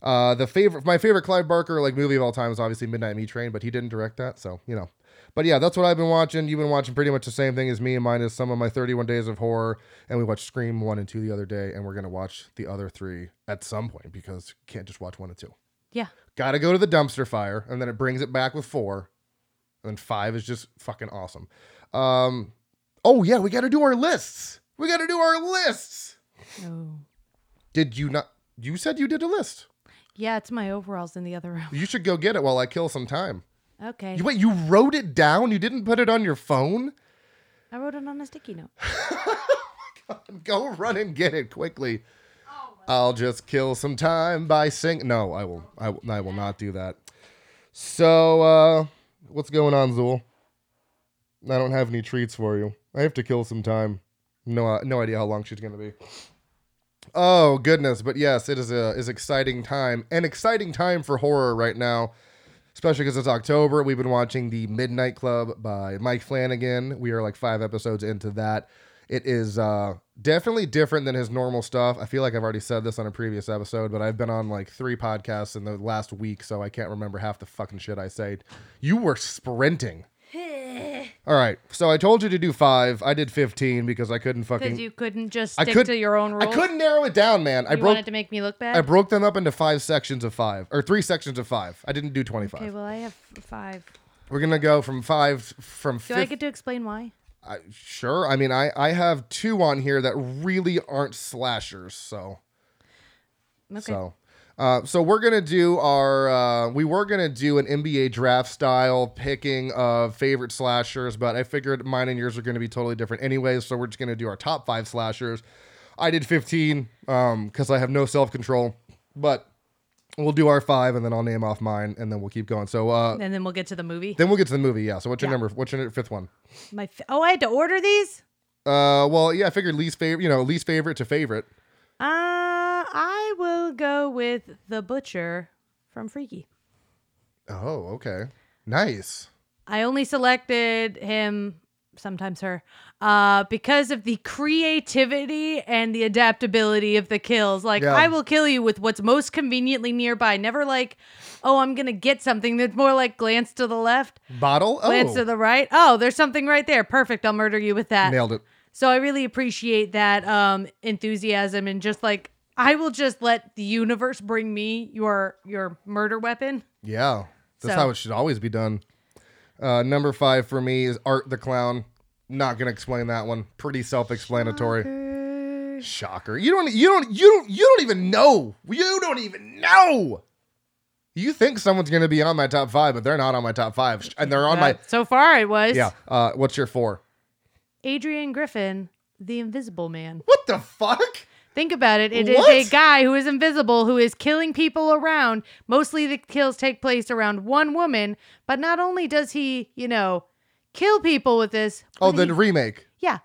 Uh, the favorite, my favorite Clive Barker like movie of all time is obviously Midnight Meat Train, but he didn't direct that, so you know. But yeah, that's what I've been watching. You've been watching pretty much the same thing as me, and mine is some of my 31 days of horror. And we watched Scream one and two the other day, and we're gonna watch the other three at some point because you can't just watch one and two. Yeah. Got to go to the dumpster fire, and then it brings it back with four, and then five is just fucking awesome. Um, oh yeah, we got to do our lists. We got to do our lists. Oh. Did you not? You said you did a list. Yeah, it's my overalls in the other room. You should go get it while I kill some time. Okay. You, wait, you wrote it down? You didn't put it on your phone? I wrote it on a sticky note. [LAUGHS] Go run and get it quickly. I'll just kill some time by sing. No, I will. I will, I will not do that. So, uh, what's going on, Zool? I don't have any treats for you. I have to kill some time. No, uh, no idea how long she's gonna be. Oh goodness, but yes, it is a is exciting time, an exciting time for horror right now, especially because it's October. We've been watching the Midnight Club by Mike Flanagan. We are like five episodes into that. It is uh, definitely different than his normal stuff. I feel like I've already said this on a previous episode, but I've been on like three podcasts in the last week, so I can't remember half the fucking shit I say. You were sprinting. [LAUGHS] All right, so I told you to do five. I did fifteen because I couldn't fucking. Because you couldn't just I stick could- to your own rule. I couldn't narrow it down, man. I You broke. wanted to make me look bad. I broke them up into five sections of five, or three sections of five. I didn't do twenty-five. okay, well I have five. We're gonna go from five from Do I get to explain why? I, sure. I mean, I I have two on here that really aren't slashers. So Okay. so. Uh, so we're gonna do our. Uh, we were gonna do an NBA draft style picking of favorite slashers, but I figured mine and yours are gonna be totally different anyways. So we're just gonna do our top five slashers. I did fifteen um, because I have no self control, but we'll do our five, and then I'll name off mine, and then we'll keep going. So uh, and then we'll get to the movie. then we'll get to the movie. Yeah. So what's your Yeah. number? What's your fifth one? My f- oh, I had to order these. Uh, well, yeah, I figured least favorite. You know, least favorite to favorite. Uh, I will go with the butcher from Freaky. Oh, okay. Nice. I only selected him, sometimes her, uh, because of the creativity and the adaptability of the kills. Like, Yeah. I will kill you with what's most conveniently nearby. Never like, oh, I'm gonna get something. That's more like glance to the left, Bottle. glance Oh, to the right. Oh, there's something right there. Perfect. I'll murder you with that. nailed it. So I really appreciate that um, enthusiasm and just like I will just let the universe bring me your your murder weapon. Yeah, that's So- how it should always be done. Uh, number five for me is Art the Clown. Not gonna explain that one. Pretty self-explanatory. Shocker. Shocker. You don't. You don't. You don't. You don't even know. You don't even know. You think someone's gonna be on my top five, but they're not on my top five, and they're on my. Uh, so far it was Yeah. Uh, what's your four? Adrian Griffin, the Invisible Man. What the fuck? Think about it. It is What? a guy who is invisible who is killing people around. Mostly the kills take place around one woman, but not only does he, you know, kill people with this. Oh, the he- remake. Yeah.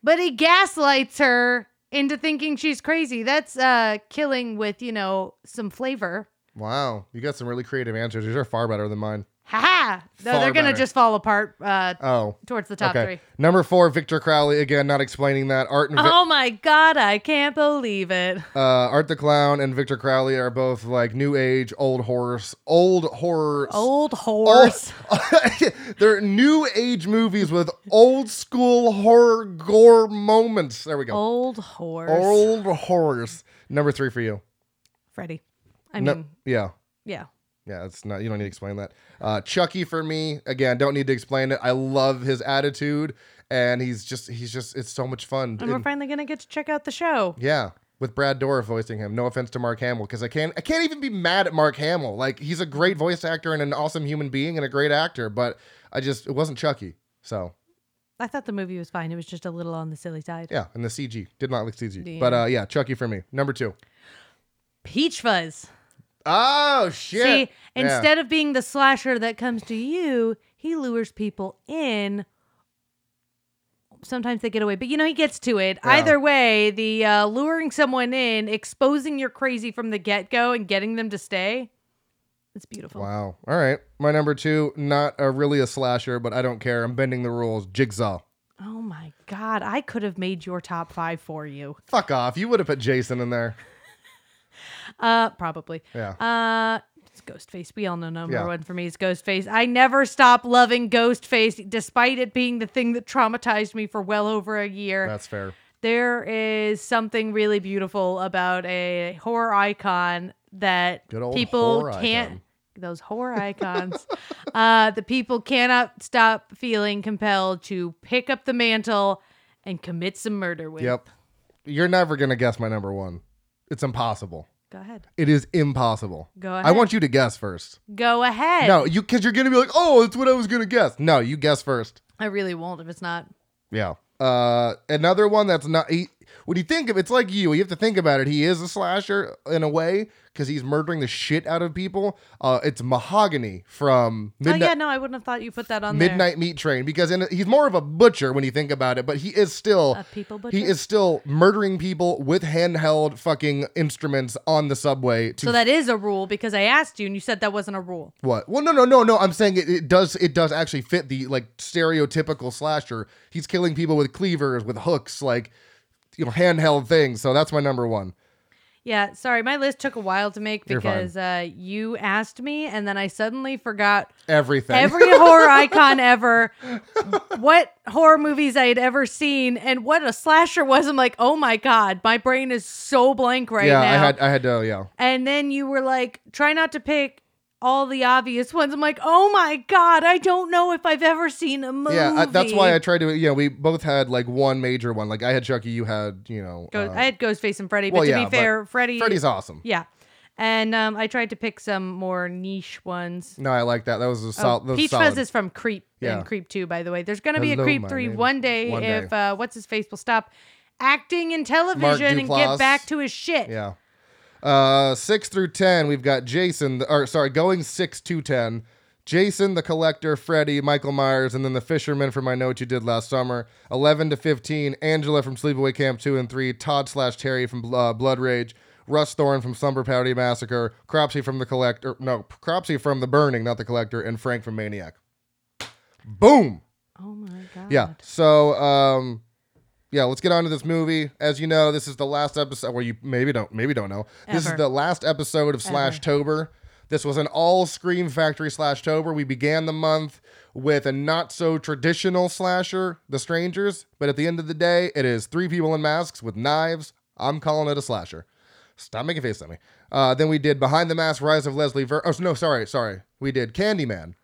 But he gaslights her into thinking she's crazy. That's uh killing with, you know, some flavor. Wow, you got some really creative answers. These are far better than mine. Ha ha. No, Far they're gonna better. just fall apart uh Oh, towards the top okay. three. Number four, Victor Crowley. Again, not explaining that. Art and Vi- Oh my god, I can't believe it. uh, Art the Clown and Victor Crowley are both like new age old horse, old horror. Old horse. [LAUGHS] They're new age movies with old school horror gore moments. There we go. Old horse. Old horrors. Number three for you. Freddy. I No, mean, yeah. yeah. Yeah, it's not. You don't need to explain that. Uh, Chucky for me again. Don't need to explain it. I love his attitude, and he's just he's just it's so much fun. And we're And- finally gonna get to check out the show. yeah, with Brad Dourif voicing him. No offense to Mark Hamill, because I can't I can't even be mad at Mark Hamill. Like he's a great voice actor and an awesome human being and a great actor, but I just it wasn't Chucky. So I thought the movie was fine. It was just a little on the silly side. yeah, and the CG did not look CG, but uh, yeah, Chucky for me. Number two. Peach Fuzz. Oh shit! See, Yeah. instead of being the slasher that comes to you, he lures people in. Sometimes they get away, but you know he gets to it. Yeah. Either way, the uh, luring someone in, exposing your crazy from the get go, and getting them to stay. It's beautiful. Wow. All right. My number two, not a, really a slasher, but I don't care. I'm bending the rules. Jigsaw. Oh my God, I could have made your top five for you. Fuck off. You would have put Jason in there. Uh, probably. Yeah. Uh, it's Ghostface. We all know number Yeah. one for me is Ghostface. I never stop loving Ghostface, despite it being the thing that traumatized me for well over a year. That's fair. there is something really beautiful about a horror icon that people can't. icon. Those horror icons, [LAUGHS] uh, the people cannot stop feeling compelled to pick up the mantle and commit some murder with. Yep. You're never going to guess my number one. It's impossible. Go ahead. It is impossible. Go ahead. I want you to guess first. Go ahead. No, you because you're gonna be like, oh, that's what I was gonna guess. No, you guess first. I really won't if it's not. Yeah. Uh, another one that's not. He, when you think of it's like you, you have to think about it. He is a slasher in a way because he's murdering the shit out of people. Uh, it's Mahogany from Midnight. oh yeah, no, I wouldn't have thought you put that on there. Midnight Meat Train because in, he's more of a butcher when you think about it, but he is still A people he is still murdering people with handheld fucking instruments on the subway to So that is a rule because I asked you and you said that wasn't a rule. What? Well, no, no, no, no. I'm saying it, it does. It does actually fit the like stereotypical slasher. He's killing people with cleavers, with hooks, like you know, handheld things. So that's my number one. Yeah, sorry, my list took a while to make You're because uh, you asked me and then I suddenly forgot Everything. every horror [LAUGHS] icon ever, what horror movies I had ever seen, and what a slasher was. I'm like, oh my god, my brain is so blank right yeah, now. I had, I had to, yeah. and then you were like, try not to pick all the obvious ones. I'm like, oh my god, I don't know if I've ever seen a movie. Yeah, I, that's why I tried to. You know, we both had like one major one. Like I had Chucky, you had, you know, Go- uh, I had Ghostface and Freddy, but well, to yeah, be fair, Freddy, Freddy's awesome. yeah. And um, I tried to pick some more niche ones. No, I like that. That was a Oh, sol- was Peach solid. Fuzz is from Creep Yeah. and Creep 2, by the way. There's going to be a Creep 3 one day one if. Uh, what's his face will stop acting in television and get back to his shit. Yeah. Uh, six through ten, we've got Jason, or sorry, going six to ten. Jason, the Collector, Freddy, Michael Myers, and then the Fisherman from I Know What You Did Last Summer. Eleven to fifteen, Angela from Sleepaway Camp two and three, Todd slash Terry from uh, Blood Rage, Russ Thorne from Slumber Party Massacre, Cropsy from the Collector, no, Cropsy from The Burning, not the Collector, and Frank from Maniac. Boom. Oh my god. Yeah. So, um, yeah, let's get on to this movie. As you know, this is the last episode. Well, you maybe don't, maybe don't know. This is the last episode of Slash Tober. This was an all Scream Factory Slash Tober. We began the month with a not so traditional slasher, The Strangers. But at the end of the day, it is three people in masks with knives. I'm calling it a slasher. Stop making face at me. Uh, then we did Behind the Mask, Rise of Leslie Ver. Oh no, sorry, sorry. We did Candyman,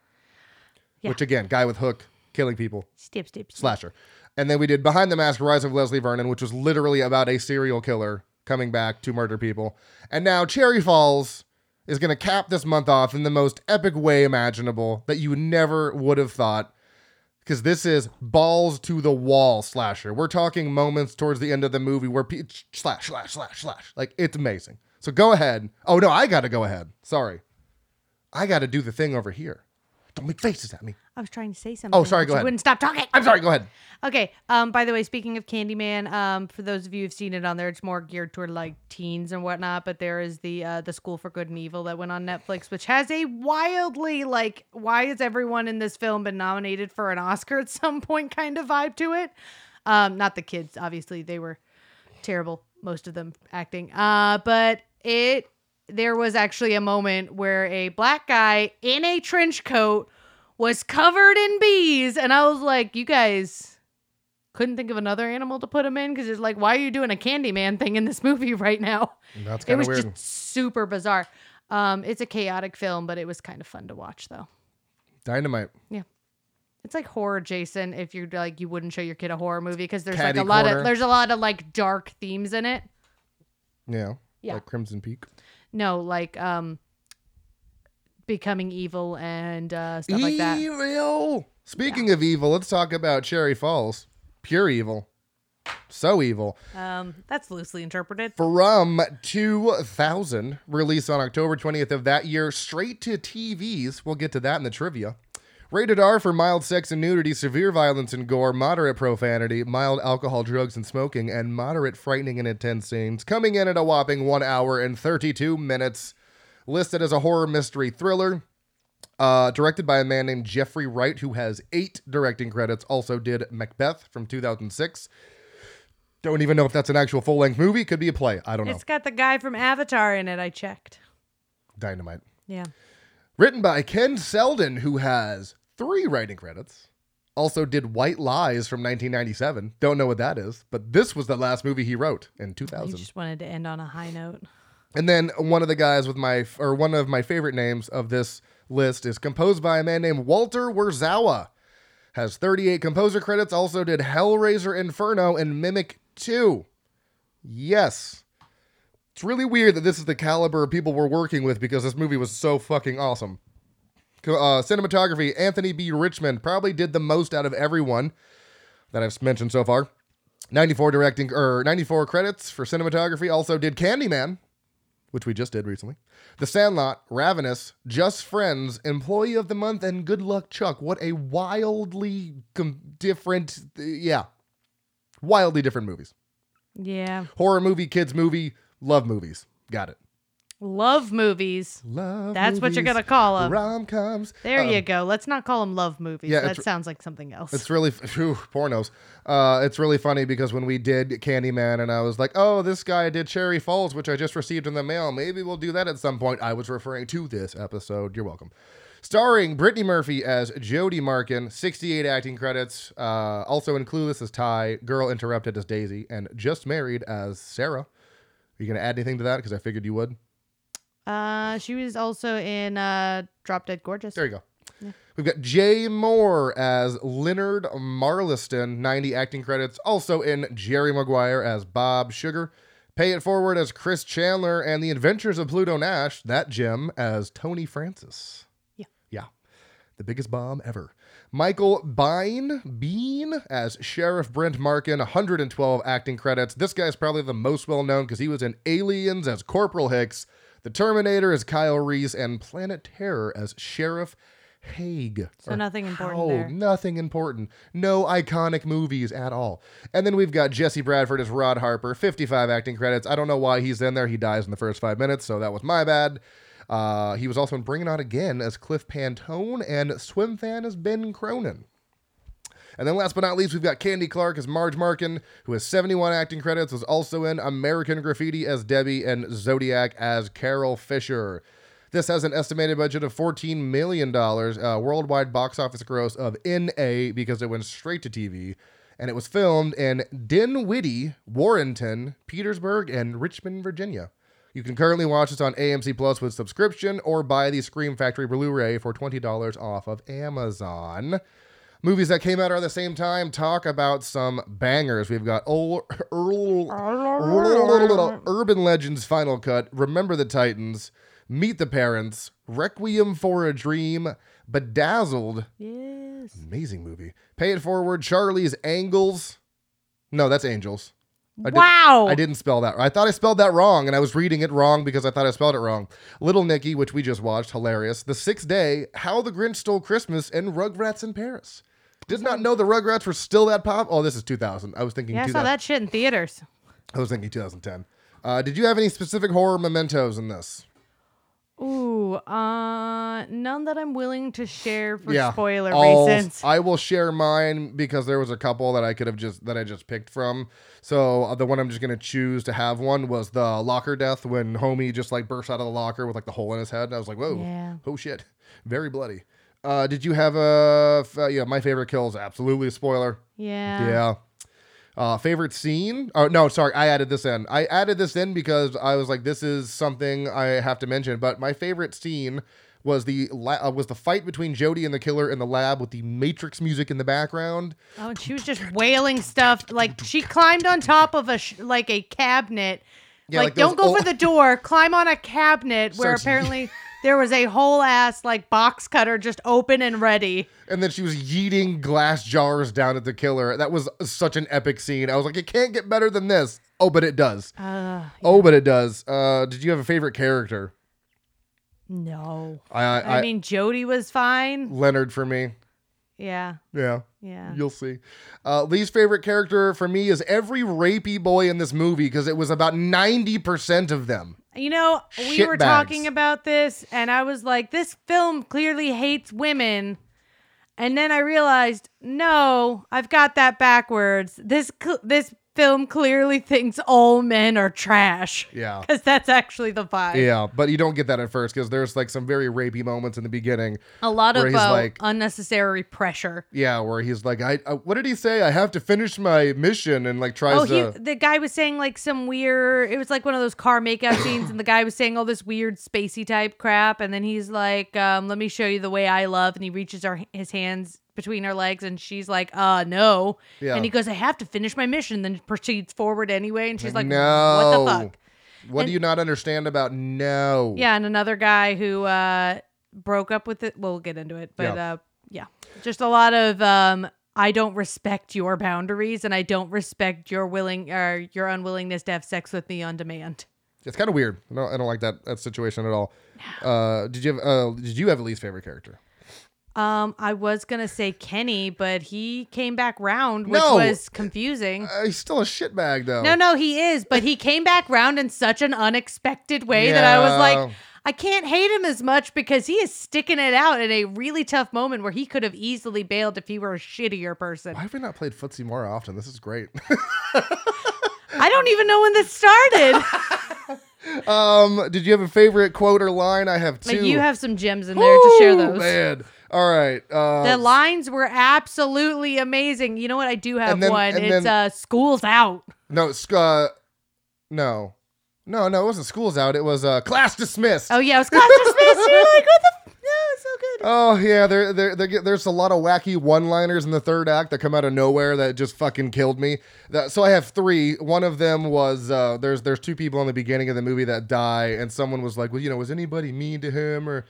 Yeah. which again, guy with hook, killing people Stip, stip, stip. slasher. And then we did Behind the Mask: Rise of Leslie Vernon, which was literally about a serial killer coming back to murder people. And now Cherry Falls is going to cap this month off in the most epic way imaginable that you never would have thought. Because this is balls to the wall slasher. We're talking moments towards the end of the movie where pe- slash, slash, slash, slash. Like, it's amazing. So go ahead. Oh, no, I got to go ahead. Sorry. I got to do the thing over here. Don't make faces at me. I was trying to say something. Oh, sorry, go you ahead. Wouldn't stop talking. I'm sorry, go ahead. Okay. Um. By the way, speaking of Candyman, um, for those of you who've seen it on there, it's more geared toward like teens and whatnot. But there is the uh, the School for Good and Evil that went on Netflix, which has a wildly like, why has everyone in this film been nominated for an Oscar at some point kind of vibe to it. Um, not the kids, obviously they were terrible, most of them acting. Uh, but it there was actually a moment where a black guy in a trench coat was covered in bees, and I was like, you guys couldn't think of another animal to put him in because it's like, why are you doing a Candyman thing in this [LAUGHS] movie right now? That's It kind was of weird. just super bizarre. Um, it's a chaotic film, but it was kind of fun to watch though. Dynamite. Yeah it's like horror Jason if you're like you wouldn't show your kid a horror movie because there's Catty like a lot corner. of there's a lot of like dark themes in it. Yeah. Yeah. Like Crimson Peak. No, like um becoming evil and uh stuff like that. Evil. Speaking of evil, let's talk about Cherry Falls. Pure evil. So evil. Um that's loosely interpreted. From 2000, released on October 20th of that year, straight to TVs. We'll get to that in the trivia. Rated R for mild sex and nudity, severe violence and gore, moderate profanity, mild alcohol, drugs, and smoking, and moderate frightening and intense scenes. Coming in at a whopping 1 hour and 32 minutes. Listed as a horror mystery thriller. Uh, directed by a man named Geoffrey Wright, who has eight directing credits. Also did Macbeth from 2006. Don't even know if that's an actual full length movie. Could be a play. I don't know. It's got the guy from Avatar in it. I checked. Dynamite. Yeah. Written by Ken Selden, who has three writing credits. Also did White Lies from 1997. Don't know what that is, but this was the last movie he wrote in You 2000. just wanted to end on a high note. And then one of the guys with my, or one of my favorite names of this list is composed by a man named Walter Werzawa. Has 38 composer credits. Also did Hellraiser Inferno and Mimic 2. Yes. It's really weird that this is the caliber of people we're working with because this movie was so fucking awesome. Uh, cinematography, Anthony B. Richmond probably did the most out of everyone that I've mentioned so far. 94 directing or 94 credits for cinematography. Also did Candyman, which we just did recently. The Sandlot, Ravenous, Just Friends, Employee of the Month, and Good Luck Chuck. What a wildly com- different, yeah, wildly different movies. Yeah. Horror movie, kids movie, love movies. Got it. Love movies. Love. That's what you're movies, gonna call them. Rom coms. There you go. Let's not call them love movies. yeah, that it's- sounds like something else. It's really phew, pornos. Uh, it's really funny because when we did Candyman, and I was like, "Oh, this guy did Cherry Falls, which I just received in the mail. Maybe we'll do that at some point." I was referring to this episode. You're welcome. Starring Brittany Murphy as Jody Marken, 68 acting credits. Uh, also in Clueless as Ty, Girl Interrupted as Daisy, and Just Married as Sarah. Are you gonna add anything to that? Because I figured you would. Uh, she was also in uh, Drop Dead Gorgeous. There you go. We've got Jay Mohr as Leonard Marliston, 90 acting credits. Also in Jerry Maguire as Bob Sugar. Pay It Forward as Chris Chandler. And The Adventures of Pluto Nash, that Jim, as Tony Francis. Yeah. Yeah. The biggest bomb ever. Michael Biehn, Biehn as Sheriff Brent Marken, 112 acting credits. This guy's probably the most well known because he was in Aliens as Corporal Hicks, The Terminator as Kyle Reese, and Planet Terror as Sheriff Hague. So nothing important there. Nothing important. No iconic movies at all. And then we've got Jesse Bradford as Rod Harper, 55 acting credits. I don't know why he's in there. He dies in the first five minutes, so that was my bad. Uh, he was also in Bringing On Again as Cliff Pantone and Swimfan as Ben Cronin. And then last but not least, we've got Candy Clark as Marge Marken, who has 71 acting credits, was also in American Graffiti as Debbie and Zodiac as Carol Fisher. This has an estimated budget of $14 million, uh, worldwide box office gross of NA because it went straight to TV. And it was filmed in Dinwiddie, Warrenton, Petersburg, and Richmond, Virginia. You can currently watch this on AMC Plus with subscription or buy the Scream Factory Blu-ray for $20 off of Amazon. Movies that came out around the same time talk about some bangers. We've got old, [LAUGHS] Urban Legends Final Cut, Remember the Titans, Meet the Parents, Requiem for a Dream, Bedazzled, Yes. amazing movie. Pay It Forward, Charlie's Angles. No, that's Angels. I did- wow. I didn't spell that. I thought I spelled that wrong, and I was reading it wrong because I thought I spelled it wrong. Little Nicky, which we just watched, hilarious. The Sixth Day, How the Grinch Stole Christmas, and Rugrats in Paris. Did not know the Rugrats were still that pop. Oh, this is 2000. I was thinking Yeah, I saw that shit in theaters. I was thinking 2010. Uh, did you have any specific horror mementos in this? Ooh, uh, none that I'm willing to share for spoiler I'll- reasons. I will share mine because there was a couple that I could have just that I just picked from. So uh, the one I'm just gonna choose to have one was the locker death when homie just like burst out of the locker with like the hole in his head. And I was like, whoa, Yeah. oh shit, very bloody. Uh, did you have a uh, yeah? My favorite kill is absolutely a spoiler. yeah. Yeah. Uh, favorite scene? Oh no, sorry, I added this in. I added this in because I was like, this is something I have to mention. But my favorite scene was the la- uh, was the fight between Jody and the killer in the lab with the Matrix music in the background. Oh, and she was just wailing stuff. Like she climbed on top of a sh- like a cabinet. Yeah, like, like don't go old- for the door. Climb on a cabinet [LAUGHS] where Starts- apparently there was a whole ass like box cutter just open and ready. And then she was yeeting glass jars down at the killer. That was such an epic scene. I was like, it can't get better than this. Oh, but it does. Uh, Oh, but it does. Uh, did you have a favorite character? no. I, I, I, mean, Jody was fine. Leonard for me. Yeah. Yeah. Yeah. You'll see. Uh, least favorite character for me is every rapey boy in this movie because it was about 90% of them. You know, we Shit were bags. talking about this, and I was like, this film clearly hates women. And then I realized, no, I've got that backwards. This this film clearly thinks all men are trash. Yeah. Because that's actually the vibe. Yeah, but you don't get that at first because there's like some very rapey moments in the beginning. A lot of uh, like- unnecessary pressure. Yeah, where he's like, I, I what did he say? I have to finish my mission, and like tries Oh, he, to. the guy was saying like some weird. It was like one of those car makeout [COUGHS] scenes, and the guy was saying all this weird spacey type crap, and then he's like, um, "Let me show you the way I love," and he reaches her his hands between her legs, and she's like, "Uh, no," Yeah. and he goes, "I have to finish my mission," then proceeds forward anyway, and she's like, no. "What the fuck?" What And- do you not understand about no? Yeah, and another guy who uh broke up with it. We'll get into it, but Yeah. uh, yeah, just a lot of um. I don't respect your boundaries, and I don't respect your willing or your unwillingness to have sex with me on demand. It's kind of weird. No, I don't like that that situation at all. Uh, did you have uh, did you have a least favorite character? Um, I was gonna say Kenny, but he came back round, which No. was confusing. Uh, he's still a shitbag though. no, no, he is, but he came back round in such an unexpected way that I was Yeah. like, I can't hate him as much because he is sticking it out in a really tough moment where he could have easily bailed if he were a shittier person. Why have we not played footsie more often? This is great. [LAUGHS] I don't even know when this started. [LAUGHS] um, did you have a favorite quote or line? I have two. you have some gems in there to share Woo, those. Man. All right. Uh, The lines were absolutely amazing. You know what? I do have then- one. It's then- uh, "School's Out." no, uh, no, no, no. It wasn't school's out. It was uh, class dismissed. Oh yeah, it was class dismissed. You're like, what the? F-? No, it's so good. Oh yeah, there, there, there, there's a lot of wacky one-liners in the third act that come out of nowhere that just fucking killed me. That, so I have three. One of them was uh, there's there's two people in the beginning of the movie that die, and someone was like, well, you know, was anybody mean to him or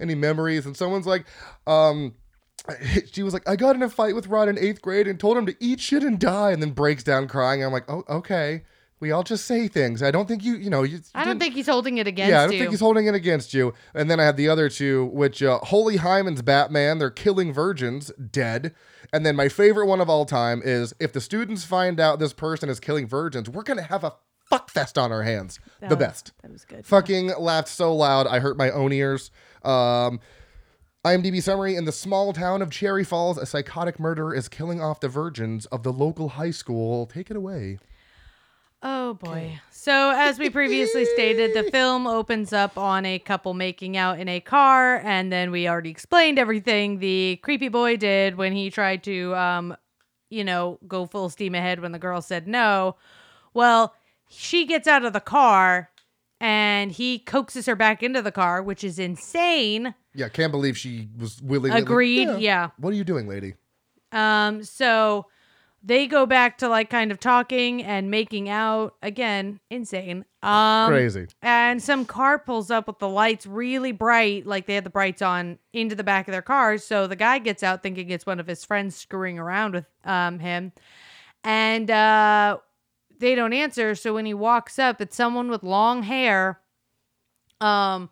any memories? And someone's like, um. [LAUGHS] She was like, I got in a fight with Rod in eighth grade and told him to eat shit and die, and then breaks down crying. I'm like, oh, okay. We all just say things. I don't think you, you know, you. I don't think he's holding it against yeah, I don't you. think he's holding it against you. And then I have the other two, which uh, Holy Hyman's Batman, they're killing virgins, dead. And then my favorite one of all time is if the students find out this person is killing virgins, we're gonna have a fuck fest on our hands. the Oh, best. That was good. Fucking laughed so loud, I hurt my own ears. Um, IMDb summary In the small town of Cherry Falls, a psychotic murderer is killing off the virgins of the local high school. Take it away. Oh boy. So, as we previously [LAUGHS] stated, the film opens up on a couple making out in a car, and then we already explained everything the creepy boy did when he tried to, um, you know, go full steam ahead when the girl said no. Well, she gets out of the car and he coaxes her back into the car, which is insane. Yeah, can't believe she was willing. Agreed. Yeah. What are you doing, lady? Um, so they go back to like kind of talking and making out again. Insane. Um, Crazy. And some car pulls up with the lights really bright, like they had the brights on into the back of their cars. So the guy gets out thinking it's one of his friends screwing around with um him, and uh, they don't answer. So when he walks up, it's someone with long hair. Um,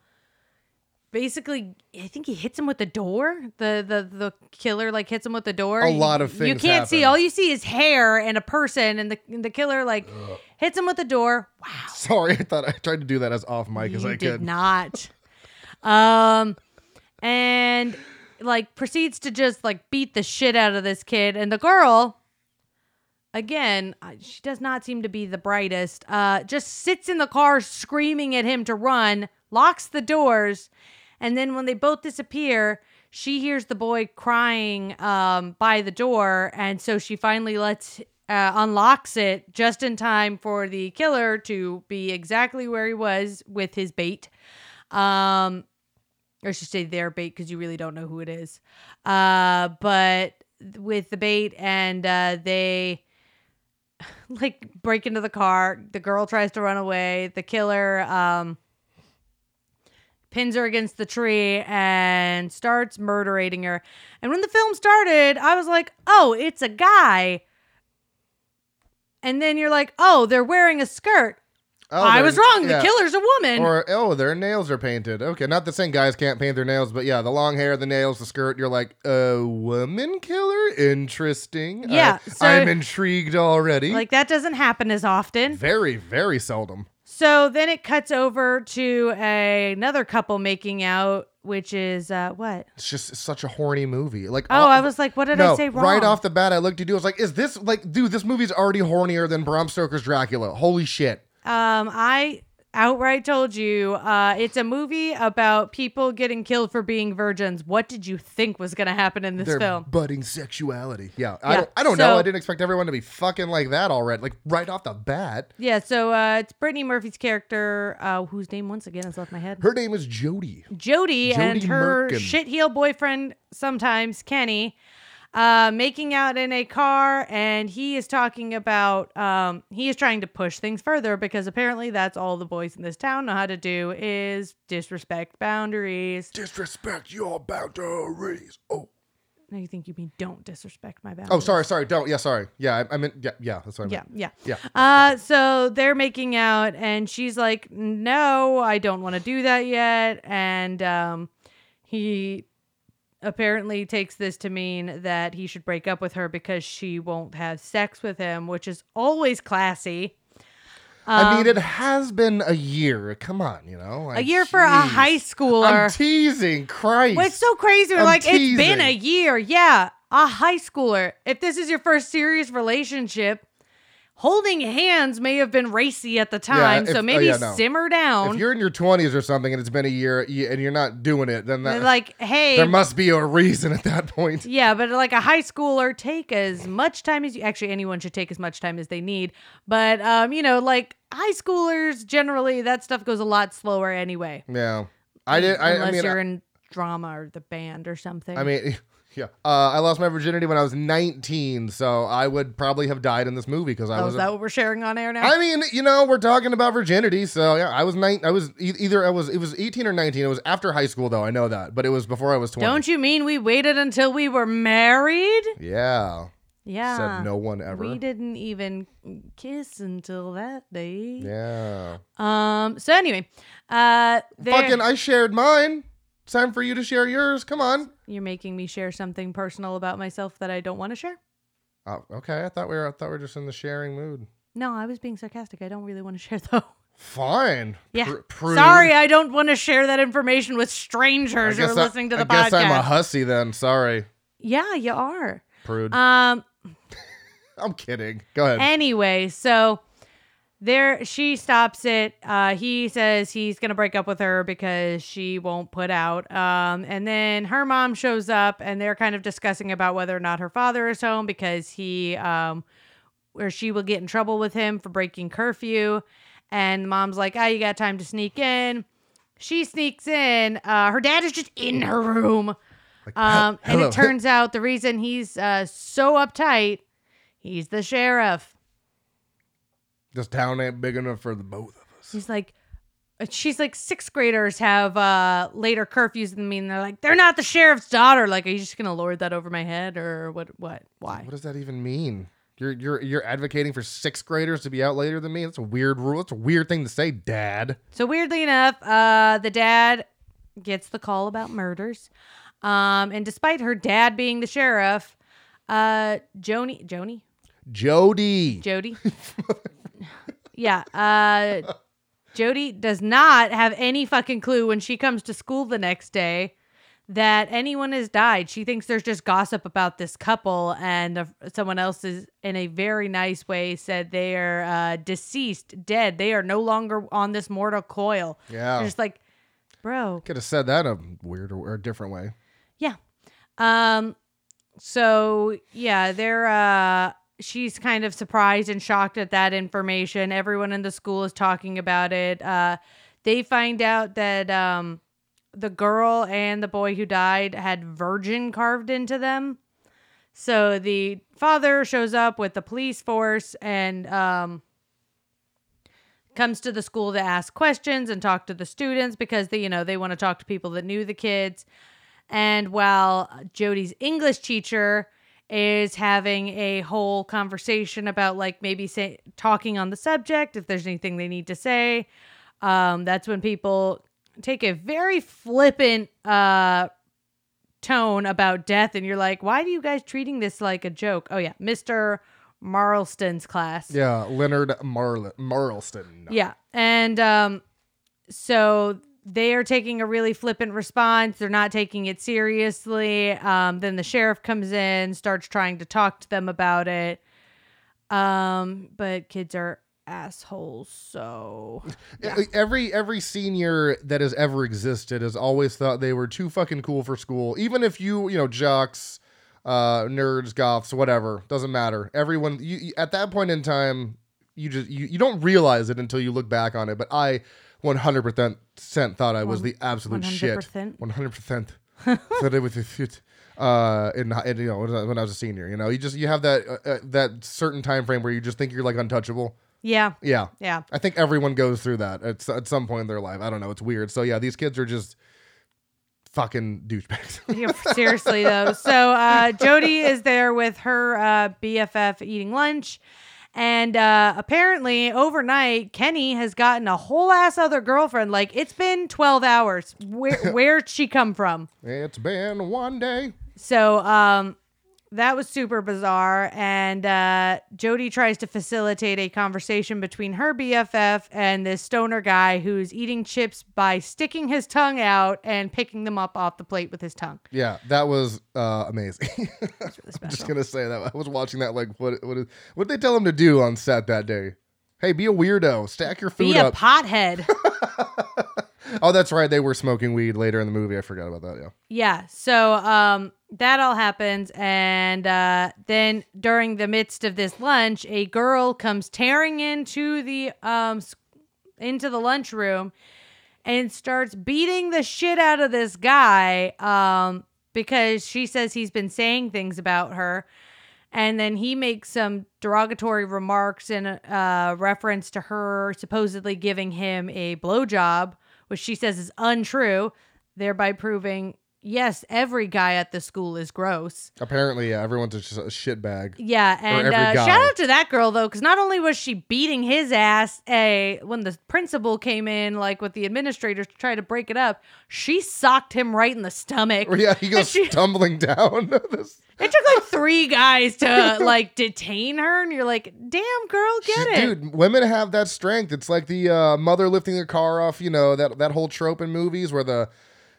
basically, I think he hits him with the door. The the the killer like hits him with the door. A lot You- of You can't see. All you see is hair and a person, and the and the killer like hits him with the door. Wow. Sorry, I thought I tried to do that as off mic as I did could. not. Um, and like proceeds to just like beat the shit out of this kid, and the girl. Again, she does not seem to be the brightest. Uh, just sits in the car screaming at him to run, locks the doors, and then when they both disappear, she hears the boy crying um, by the door, and so she finally lets uh, unlocks it just in time for the killer to be exactly where he was with his bait. Um, or I should say their bait because you really don't know who it is. Uh, but with the bait, and uh, they [LAUGHS] like break into the car. The girl tries to run away. The killer um, pins her against the tree and starts murdering her. And when the film started, I was like, oh, it's a guy. And then you're like, oh, they're wearing a skirt. Oh, I was wrong. yeah. The killer's a woman. Or oh, their nails are painted. Okay, not the same guys can't paint their nails, but yeah, the long hair, the nails, the skirt. You're like a woman killer. Interesting. Yeah, I, so- I'm intrigued already. like that doesn't happen as often. very, very seldom. so then it cuts over to a, another couple making out, which is uh, what? It's just such a horny movie. Like Oh, I was like, what did no, I say wrong? right off the bat, I looked at you. I was like, "Is this like, dude? This movie's already hornier than Bram Stoker's Dracula. Holy shit!" Um, I outright told you uh, it's a movie about people getting killed for being virgins. What did you think was going to happen in this Their film? budding sexuality. Yeah, I don't. I don't know. I didn't expect everyone to be fucking like that already. Like right off the bat. Yeah, so uh, it's Brittany Murphy's character, uh, whose name once again has left my head. Her name is Jody. Jody and her Merkin. shitheel boyfriend, sometimes Kenny, uh, making out in a car, and he is talking about um, he is trying to push things further because apparently that's all the boys in this town know how to do is disrespect boundaries. Disrespect your boundaries. Oh. No, you think you mean don't disrespect my boundaries? Oh, sorry, sorry. Don't. Yeah, sorry. Yeah, I, I meant. Yeah, yeah. That's what I Yeah, meant. yeah. Yeah. Uh, so they're making out, and she's like, "No, I don't want to do that yet." And um, he apparently takes this to mean that he should break up with her because she won't have sex with him, which is always classy. I mean, it has been a year. Come on, you know. Um, A like, year for a high schooler. I'm teasing. Christ. What's so crazy? We're like, it's been a year. Yeah, a high schooler. If this is your first serious relationship, holding hands may have been racy at the time. if- so oh, maybe yeah, no. simmer down. If you're in your 20s or something and it's been a year and you're not doing it, then that, like, hey, there must be a reason at that point. yeah, but like a high schooler, take as much time as you actually anyone should take as much time as they need. But um, you know, like high schoolers generally that stuff goes a lot slower anyway. Yeah. I did. I, unless I mean, you're I, in drama or the band or something. I mean, yeah. Uh, I lost my virginity when I was 19, so I would probably have died in this movie because I oh, was. is that what we're sharing on air now? I mean, you know, we're talking about virginity, so yeah, I was nine. I was e- either I was it was 18 or 19. It was after high school though. I know that, but it was before I was 20. Don't you mean we waited until we were married? Yeah. Yeah. Said no one ever. We didn't even kiss until that day. Yeah. Um. So anyway, uh, there- Fucking, I shared mine. It's time for you to share yours. Come on. You're making me share something personal about myself that I don't want to share. Oh, okay. I thought we were. I thought we were just in the sharing mood. No, I was being sarcastic. I don't really want to share [LAUGHS] though. Fine. Yeah. Pr- prude. Sorry, I don't want to share that information with strangers who are I- listening to the I guess podcast. I'm a hussy then. Sorry, yeah, you are. prude. Um. [LAUGHS] I'm kidding. Go ahead. Anyway, so there she stops it. Uh, he says he's gonna break up with her because she won't put out. Um, and then her mom shows up, and they're kind of discussing about whether or not her father is home because he, um, or she will get in trouble with him for breaking curfew. And mom's like, "Ah, you got time to sneak in." She sneaks in. Uh, her dad is just in her room. Um, and it turns out the reason he's uh, so uptight, he's the sheriff. This town ain't big enough for the both of us. She's like, uh, she's like, sixth graders have uh, later curfews than me, and they're like, they're not the sheriff's daughter. Like, are you just gonna lord that over my head, or what? What? Why? What does that even mean? You're you're you're advocating for sixth graders to be out later than me. That's a weird rule. That's a weird thing to say, Dad. So weirdly enough, uh, the dad gets the call about murders, um, and despite her dad being the sheriff, uh, Joni, Joni, Jody. Jody. [LAUGHS] yeah. Uh Jody does not have any fucking clue when she comes to school the next day that anyone has died. She thinks there's just gossip about this couple, and uh, someone else is, in a very nice way, said they are uh, deceased, dead. They are no longer on this mortal coil. Yeah. You're just like, bro, Could have said that a weird or a different way. yeah. Um so yeah, they're uh she's kind of surprised and shocked at that information. Everyone in the school is talking about it. Uh they find out that um the girl and the boy who died had virgin carved into them. So the father shows up with the police force and um comes to the school to ask questions and talk to the students because they you know they want to talk to people that knew the kids and while Jody's English teacher is having a whole conversation about like maybe say talking on the subject if there's anything they need to say um that's when people take a very flippant uh tone about death and you're like why do you guys treating this like a joke oh yeah mr Marlston's class. Yeah, Leonard Marl- Marlston. Yeah. And um, so they are taking a really flippant response. They're not taking it seriously. Um, then the sheriff comes in, starts trying to talk to them about it. Um, but kids are assholes. So yeah. Every every senior that has ever existed has always thought they were too fucking cool for school. Even if you, you know, jocks, uh, nerds, goths, whatever, doesn't matter. Everyone you, you, at that point in time, you just you, you don't realize it until you look back on it. But I 100% thought I was the absolute 100%. shit. 100%. [LAUGHS] Thought it was a shit. Uh, in, in, you know when I was a senior, you know, you just you have that uh, uh, that certain time frame where you just think you're like untouchable. Yeah. Yeah. Yeah. I think everyone goes through that at, at some point in their life. I don't know. It's weird. So yeah, these kids are just fucking douchebags. [LAUGHS] yeah, seriously though. So uh, Jody is there with her uh, BFF eating lunch. And uh, apparently, overnight, Kenny has gotten a whole ass other girlfriend. Like it's been twelve hours. Where [LAUGHS] where'd she come from? It's been one day. So, um, that was super bizarre. And uh, Jody tries to facilitate a conversation between her BFF and this stoner guy who's eating chips by sticking his tongue out and picking them up off the plate with his tongue. Yeah, that was uh, amazing. [LAUGHS] Really I'm just gonna say that I was watching that. Like, what what what did they tell him to do on set that day? Hey, be a weirdo. Stack your food be a up. pothead. [LAUGHS] [LAUGHS] oh, that's right. They were smoking weed later in the movie. I forgot about that. Yeah. Yeah. So um, that all happens, and uh, then during the midst of this lunch, a girl comes tearing into the um into the lunchroom and starts beating the shit out of this guy um because she says he's been saying things about her. And then he makes some derogatory remarks in uh, reference to her supposedly giving him a blowjob, which she says is untrue, thereby proving yes, every guy at the school is gross. Apparently, yeah, everyone's just a shit bag. Yeah, and uh, shout out to that girl though, because not only was she beating his ass, a when the principal came in, like with the administrators to try to break it up, she socked him right in the stomach. [LAUGHS] Yeah, he goes she, [LAUGHS] tumbling down. [LAUGHS] It took like three guys to like detain her, and you're like, "Damn, girl, get she, it." Dude, women have that strength. It's like the uh, mother lifting the car off. You know that that whole trope in movies where the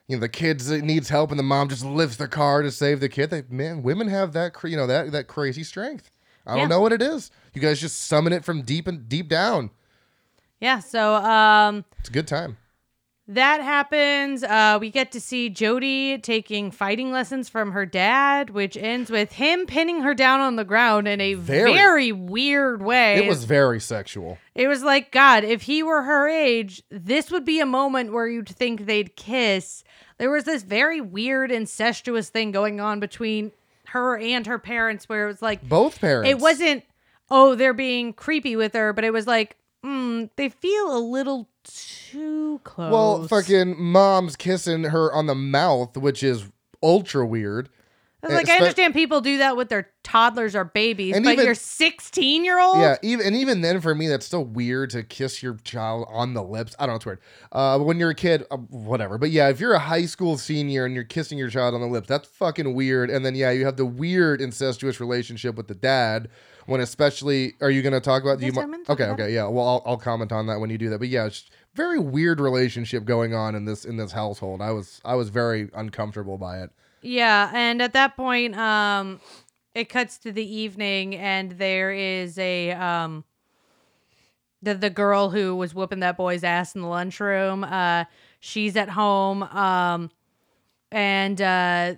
you know the kids needs help and the mom just lifts the car to save the kid. They, man, women have that you know that that crazy strength. I don't know what it is. You guys just summon it from deep and deep down. Yeah, so um it's a good time. That happens. Uh, we get to see Jody taking fighting lessons from her dad, which ends with him pinning her down on the ground in a very, very weird way. It was very sexual. It was like, God, if he were her age, this would be a moment where you'd think they'd kiss. There was this very weird incestuous thing going on between her and her parents where it was like both parents. It wasn't, oh, they're being creepy with her, but it was like, mm, they feel a little too close. Well, fucking mom's kissing her on the mouth, which is ultra weird. Like I understand people do that with their toddlers or babies, but even, your 16 year old. Yeah, even and even then for me that's still weird to kiss your child on the lips. I don't know, it's weird. Uh, when you're a kid, uh, whatever. But yeah, if you're a high school senior and you're kissing your child on the lips, that's fucking weird. And then yeah, you have the weird incestuous relationship with the dad. When especially, are you going to talk about? You, okay, okay, yeah. Well, I'll, I'll comment on that when you do that. But yeah, it's very weird relationship going on in this in this household. I was I was very uncomfortable by it. Yeah, and at that point, um, it cuts to the evening, and there is a um, the the girl who was whooping that boy's ass in the lunchroom. Uh, she's at home, um, and uh,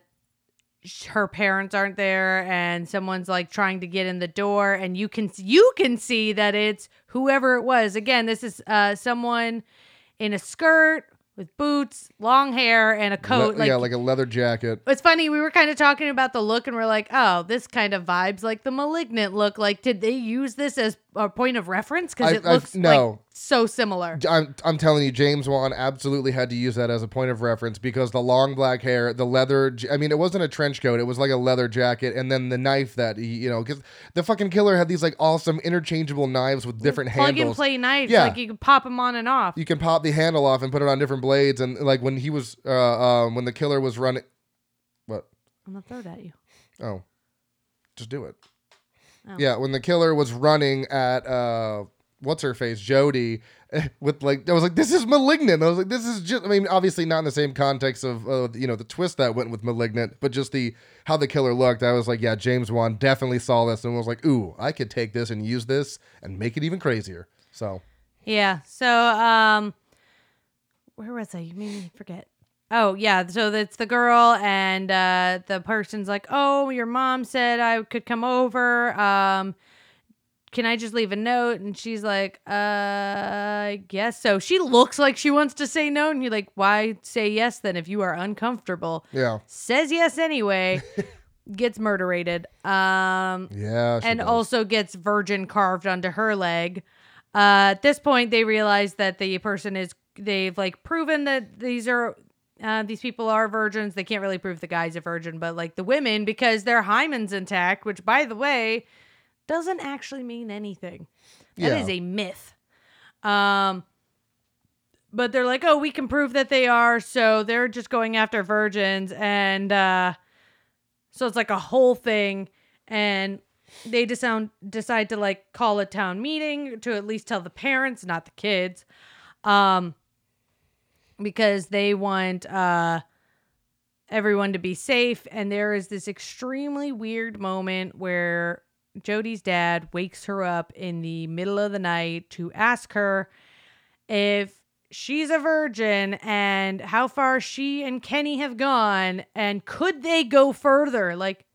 her parents aren't there, and someone's like trying to get in the door, and you can you can see that it's whoever it was. Again, this is uh, someone in a skirt with boots, long hair, and a coat. Le- like, yeah, like a leather jacket. It's funny. We were kind of talking about the look, and we're like, oh, this kind of vibes like the malignant look. Like, did they use this as a point of reference? Because it looks no. like so similar. I'm, I'm telling you, James Wan absolutely had to use that as a point of reference because the long black hair, the leather. I mean, it wasn't a trench coat; it was like a leather jacket, and then the knife that he, you know, because the fucking killer had these like awesome interchangeable knives with different Plug handles. Plug and play knives, yeah. like you can pop them on and off. You can pop the handle off and put it on different blades, and like when he was, uh, um, when the killer was running, what? I'm gonna throw it at you. Oh, just do it. Yeah, when the killer was running at uh what's her face, Jody, [LAUGHS] with like I was like, this is malignant. I was like, this is just I mean, obviously not in the same context of uh, you know the twist that went with malignant, but just the how the killer looked. I was like, yeah, James Wan definitely saw this and was like, ooh, I could take this and use this and make it even crazier. So Yeah. So, um, where was I? You made me forget. Oh yeah, so it's the girl and uh, the person's like, "Oh, your mom said I could come over. Um, can I just leave a note?" And she's like, "Uh, I guess so." She looks like she wants to say no, and you're like, "Why say yes then if you are uncomfortable?" yeah, Says yes anyway. [LAUGHS] gets murderated. Um, yeah, she and does. also gets virgin carved onto her leg. Uh, at this point, they realize that the person is they've like proven that these are uh, these people are virgins. They can't really prove the guy's a virgin, but like the women because their hymen's intact, which by the way doesn't actually mean anything. That is Yeah. a myth. Um, but they're like, oh, we can prove that they are, so they're just going after virgins, and uh, so it's like a whole thing, and they decide decide to like call a town meeting to at least tell the parents, not the kids, um, because they want uh everyone to be safe. And there is this extremely weird moment where Jody's dad wakes her up in the middle of the night to ask her if she's a virgin and how far she and Kenny have gone and could they go further? Like,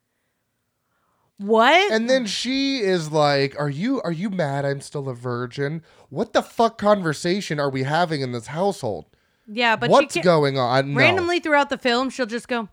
what? And then she is like, "Are you are you mad I'm still a virgin? What the fuck conversation are we having in this household? Yeah, but What's she going on?" No. randomly throughout the film, she'll just go,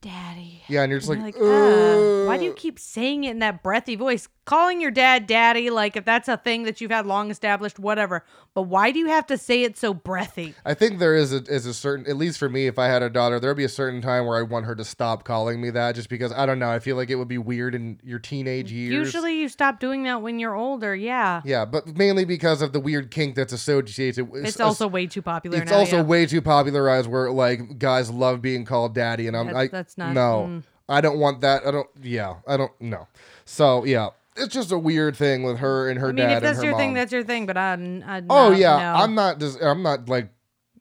"Daddy." Yeah, and you're just And like, like, "Ah, why do you "Uh." keep saying it in that breathy voice? Calling your dad daddy, like if that's a thing that you've had long established, whatever. But why do you have to say it so breathy? I think there is a is a certain at least for me, if I had a daughter, there'd be a certain time where I want her to stop calling me that, just because I don't know. I feel like it would be weird in your teenage years. Usually you stop doing that when you're older, yeah. yeah, but mainly because of the weird kink that's associated. with It's also way too popular it's now. also yeah. way too popularized where like guys love being called daddy, and I'm That- I that's not- no, mm. I don't want that. I don't. Yeah, I don't. No. So yeah, it's just a weird thing with her and her I mean, dad if that's your mom. thing, that's your thing. But I, I oh no, yeah, no. I'm not. Just, I'm not like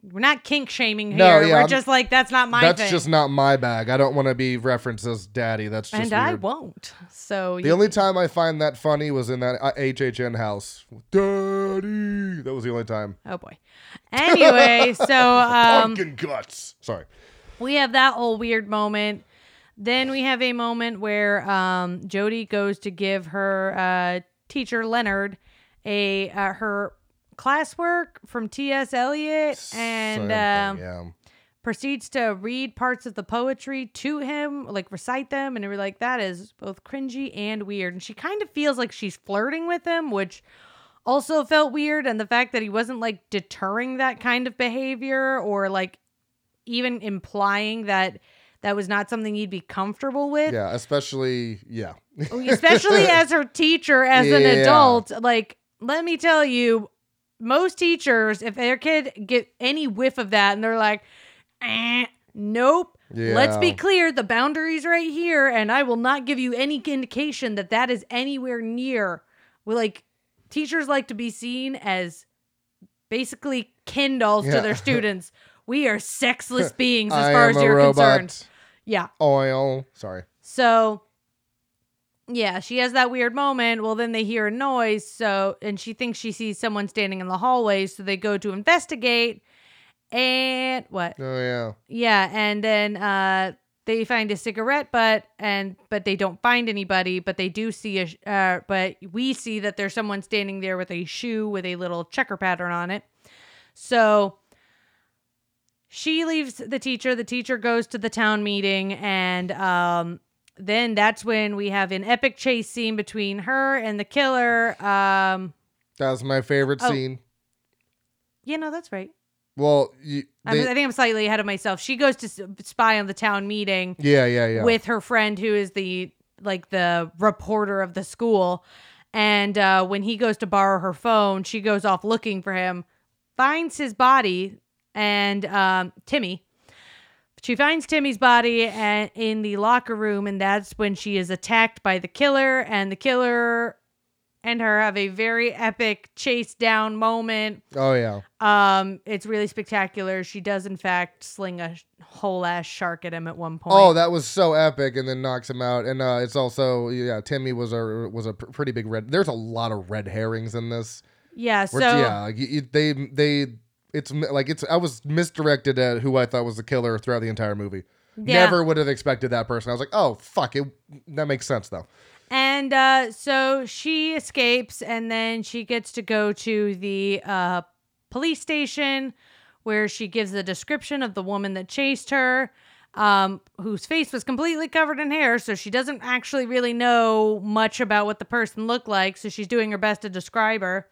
We're not kink shaming here. No, yeah, We're I'm- just like that's not my that's thing. just not my bag. I don't want to be referenced as daddy. That's just and I won't. So The you, only time I find that funny was in that uh, HHN house. Daddy. That was the only time. oh boy. Anyway, so [LAUGHS] um, Pumpkin guts. Sorry. we have that whole weird moment. Then we have a moment where um, Jody goes to give her uh, teacher Leonard a uh, her classwork from T.S. Eliot, and um, yeah. proceeds to read parts of the poetry to him, like recite them, and we're like, that is both cringy and weird. And she kind of feels like she's flirting with him, which also felt weird. And the fact that he wasn't like deterring that kind of behavior or like even implying that that was not something you'd be comfortable with, Yeah, especially yeah. especially [LAUGHS] as her teacher, as an adult. Like, let me tell you, most teachers, if their kid get any whiff of that and they're like, eh, nope. Let's be clear, the boundary's right here, and I will not give you any indication that that is anywhere near. We like teachers like to be seen as basically kindles dolls to their [LAUGHS] students. We are sexless [LAUGHS] beings as far as you're concerned. Yeah. Oil. Sorry. So yeah, she has that weird moment. Well, then they hear a noise, so and she thinks she sees someone standing in the hallway, so they go to investigate. And what? Oh yeah. Yeah, and then uh they find a cigarette butt and but they don't find anybody, but they do see a sh- uh but we see that there's someone standing there with a shoe with a little checker pattern on it. So she leaves the teacher, the teacher goes to the town meeting and um then that's when we have an epic chase scene between her and the killer. Um That's my favorite Oh. scene. yeah, no, that's right. Well, you, they- I think I'm slightly ahead of myself. She goes to spy on the town meeting. yeah, yeah, yeah. with her friend who is the like the reporter of the school and uh, when he goes to borrow her phone she goes off looking for him finds his body and um, timmy she finds Timmy's body and in the locker room, and that's when she is attacked by the killer, and the killer and her have a very epic chase down moment. Oh yeah. Um, it's really spectacular. She does in fact sling a whole ass shark at him at one point. Oh, that was so epic, and then knocks him out. And uh, it's also yeah, Timmy was a was a pr- pretty big red. There's a lot of red herrings in this. yeah. So yeah, you- you- they they it's like it's I was misdirected at who I thought was the killer throughout the entire movie. Yeah. Never would have expected that person. I was like, oh fuck it, that makes sense though. And uh, so she escapes, and then she gets to go to the uh, police station where she gives a description of the woman that chased her, um, whose face was completely covered in hair. So she doesn't actually really know much about what the person looked like. So she's doing her best to describe her.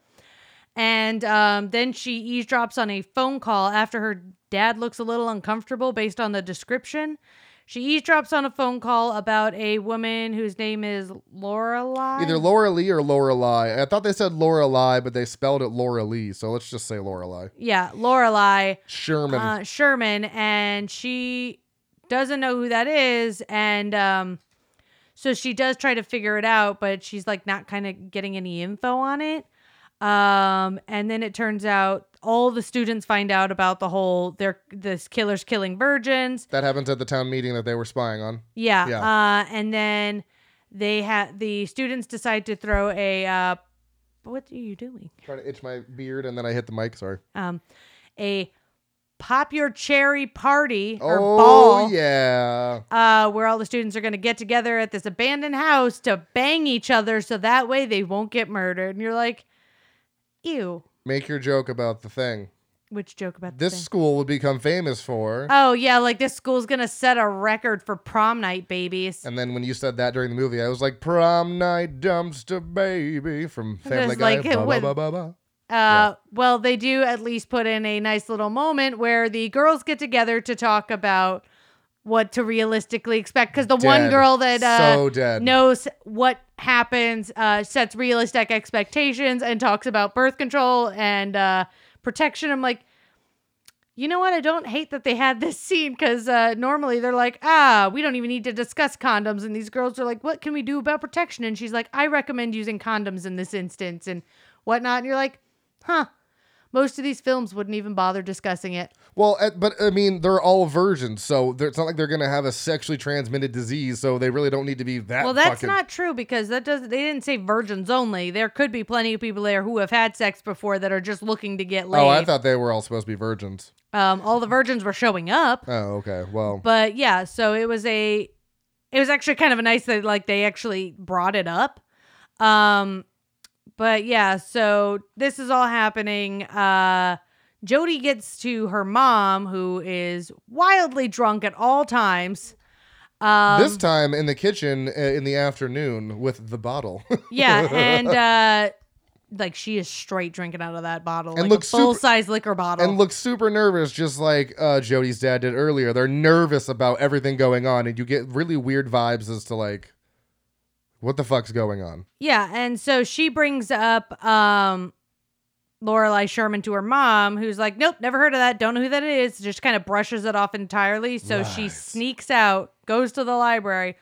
And um, then she eavesdrops on a phone call after her dad looks a little uncomfortable based on the description. She eavesdrops on a phone call about a woman whose name is Lorelai. Either Laura Lee or Lorelai. I thought they said Lorelai, but they spelled it Laura Lee. So let's just say Lorelai. yeah, Lorelai Sherman. uh, Sherman, and she doesn't know who that is, and um, so she does try to figure it out, but she's like not kind of getting any info on it. Um, and then it turns out all the students find out about the whole they're this killer's killing virgins. that happens at the town meeting that they were spying on. Yeah. Yeah. Uh, and then they had the students decide to throw a uh, what are you doing? Trying to itch my beard and then I hit the mic. Sorry. Um, a pop your cherry party or oh ball. yeah. uh, where all the students are going to get together at this abandoned house to bang each other so that way they won't get murdered. And you're like, ew. Make your joke about the thing. Which joke about This the thing? This school would become famous for. Oh, yeah, like this school's going to set a record for prom night babies. and then when you said that during the movie, I was like, "Prom night dumpster baby" from Family Guy. like, Ba, ba, when- ba, ba, ba. Uh, well, they do at least put in a nice little moment where the girls get together to talk about what to realistically expect. Because the one girl that uh, So dead. knows what happens uh, sets realistic expectations and talks about birth control and uh, protection. I'm like, you know what? I don't hate that they had this scene because uh, normally they're like, ah, we don't even need to discuss condoms. And these girls are like, what can we do about protection? And she's like, I recommend using condoms in this instance and whatnot. And you're like, huh. Most of these films wouldn't even bother discussing it. Well, uh, but I mean, they're all virgins, so it's not like they're gonna have a sexually transmitted disease. So they really don't need to be that. Well, that's fucking- not true because that does. They didn't say virgins only. There could be plenty of people there who have had sex before that are just looking to get laid. Oh, I thought they were all supposed to be virgins. um, all the virgins were showing up, Oh, okay. Well, but yeah. So it was a. It was actually kind of a nice that like they actually brought it up. Um, but yeah. So this is all happening. Uh, Jody gets to her mom, who is wildly drunk at all times. Um, this time in the kitchen uh, in the afternoon with the bottle. Yeah, and [LAUGHS] uh like she is straight drinking out of that bottle, And like looks full super- size liquor bottle. and looks super nervous, just like uh, Jody's dad did earlier. They're nervous about everything going on, and you get really weird vibes as to like, what the fuck's going on? yeah, and so she brings up um Lorelai Sherman to her mom, who's like, "Nope, never heard of that. Don't know who that is." Just kind of brushes it off entirely. So she sneaks out, goes to the library,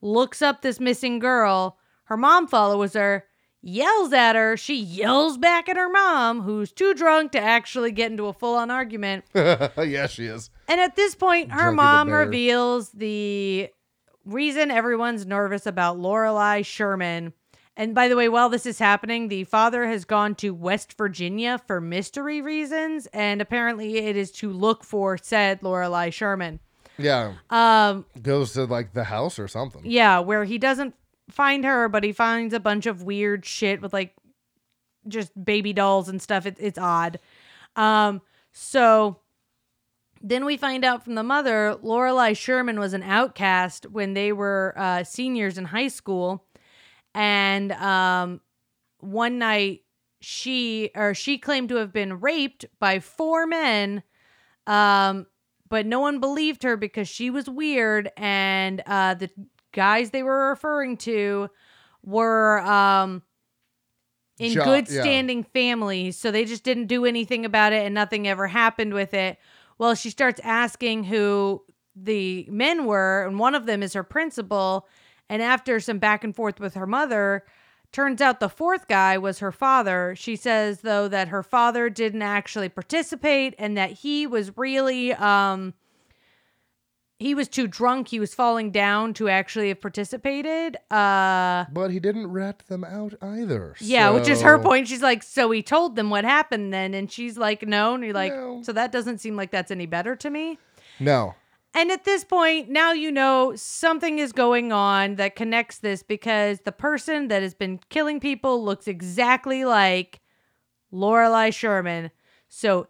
looks up this missing girl. Her mom follows her, yells at her. She yells back at her mom, who's too drunk to actually get into a full-on argument. [LAUGHS] yeah, she is. And at this point, her Drunky mom reveals the reason everyone's nervous about Lorelai Sherman. And by the way, while this is happening, the father has gone to West Virginia for mystery reasons, and apparently it is to look for said Lorelai Sherman. Yeah, Um, goes to like the house or something. yeah, where he doesn't find her, but he finds a bunch of weird shit with like just baby dolls and stuff. It, it's odd. Um, so then we find out from the mother, Lorelai Sherman was an outcast when they were uh, seniors in high school, and um, one night she or she claimed to have been raped by four men. Um, but no one believed her because she was weird and uh the guys they were referring to were um in Jo- good yeah. standing families so they just didn't do anything about it and nothing ever happened with it well she starts asking who the men were, and one of them is her principal. And after some back and forth with her mother, turns out the fourth guy was her father. She says though that her father didn't actually participate and that he was really um he was too drunk, he was falling down to actually have participated. Uh But he didn't rat them out either. yeah, which is her point. She's like, so he told them what happened then, and she's like, no, and you're like, No. so that doesn't seem like that's any better to me. No. And at this point, now you know something is going on that connects this because the person that has been killing people looks exactly like Lorelai Sherman. So,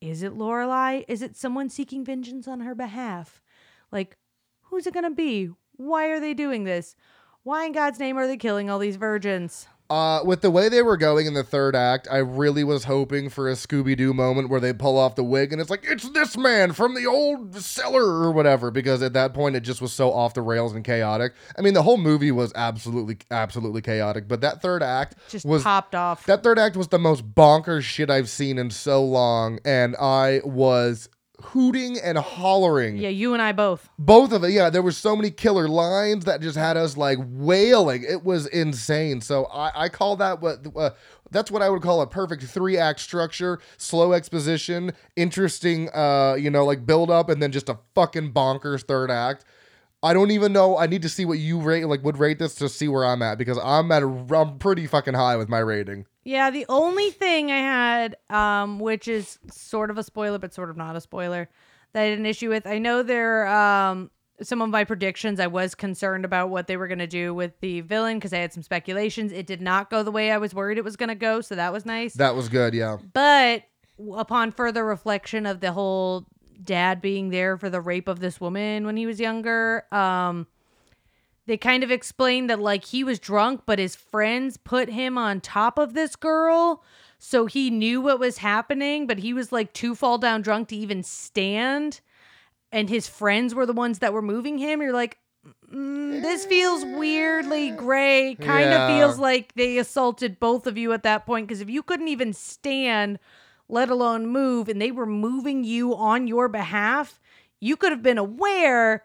is it Lorelai? Is it someone seeking vengeance on her behalf? Like, who's it gonna be? Why are they doing this? Why in God's name are they killing all these virgins? Uh, with the way they were going in the third act, I really was hoping for a Scooby Doo moment where they pull off the wig and it's like, it's this man from the old cellar or whatever, because at that point it just was so off the rails and chaotic. I mean, the whole movie was absolutely, absolutely chaotic, but that third act Just was. popped off. That third act was the most bonkers shit I've seen in so long, and I was hooting and hollering. Yeah, you and I both. both of it yeah there were so many killer lines that just had us like wailing. It was insane. So i, I call that what uh, that's what i would call a perfect three act structure. Slow exposition interesting uh you know like build up and then just a fucking bonkers third act. I don't even know i need to see what you rate like would rate this to see where i'm at because i'm at a i'm pretty fucking high with my rating Yeah, the only thing I had, um, which is sort of a spoiler, but sort of not a spoiler, that I had an issue with. I know there, um, some of my predictions, I was concerned about what they were going to do with the villain because I had some speculations. It did not go the way I was worried it was going to go, so that was nice. that was good yeah But upon further reflection of the whole dad being there for the rape of this woman when he was younger, um, they kind of explained that like he was drunk, but his friends put him on top of this girl. So he knew what was happening, but he was like too fall down drunk to even stand. And his friends were the ones that were moving him. You're like, mm, this feels weirdly gray. Kind Yeah. of feels like they assaulted both of you at that point. Because if you couldn't even stand, let alone move, and they were moving you on your behalf, you could have been aware,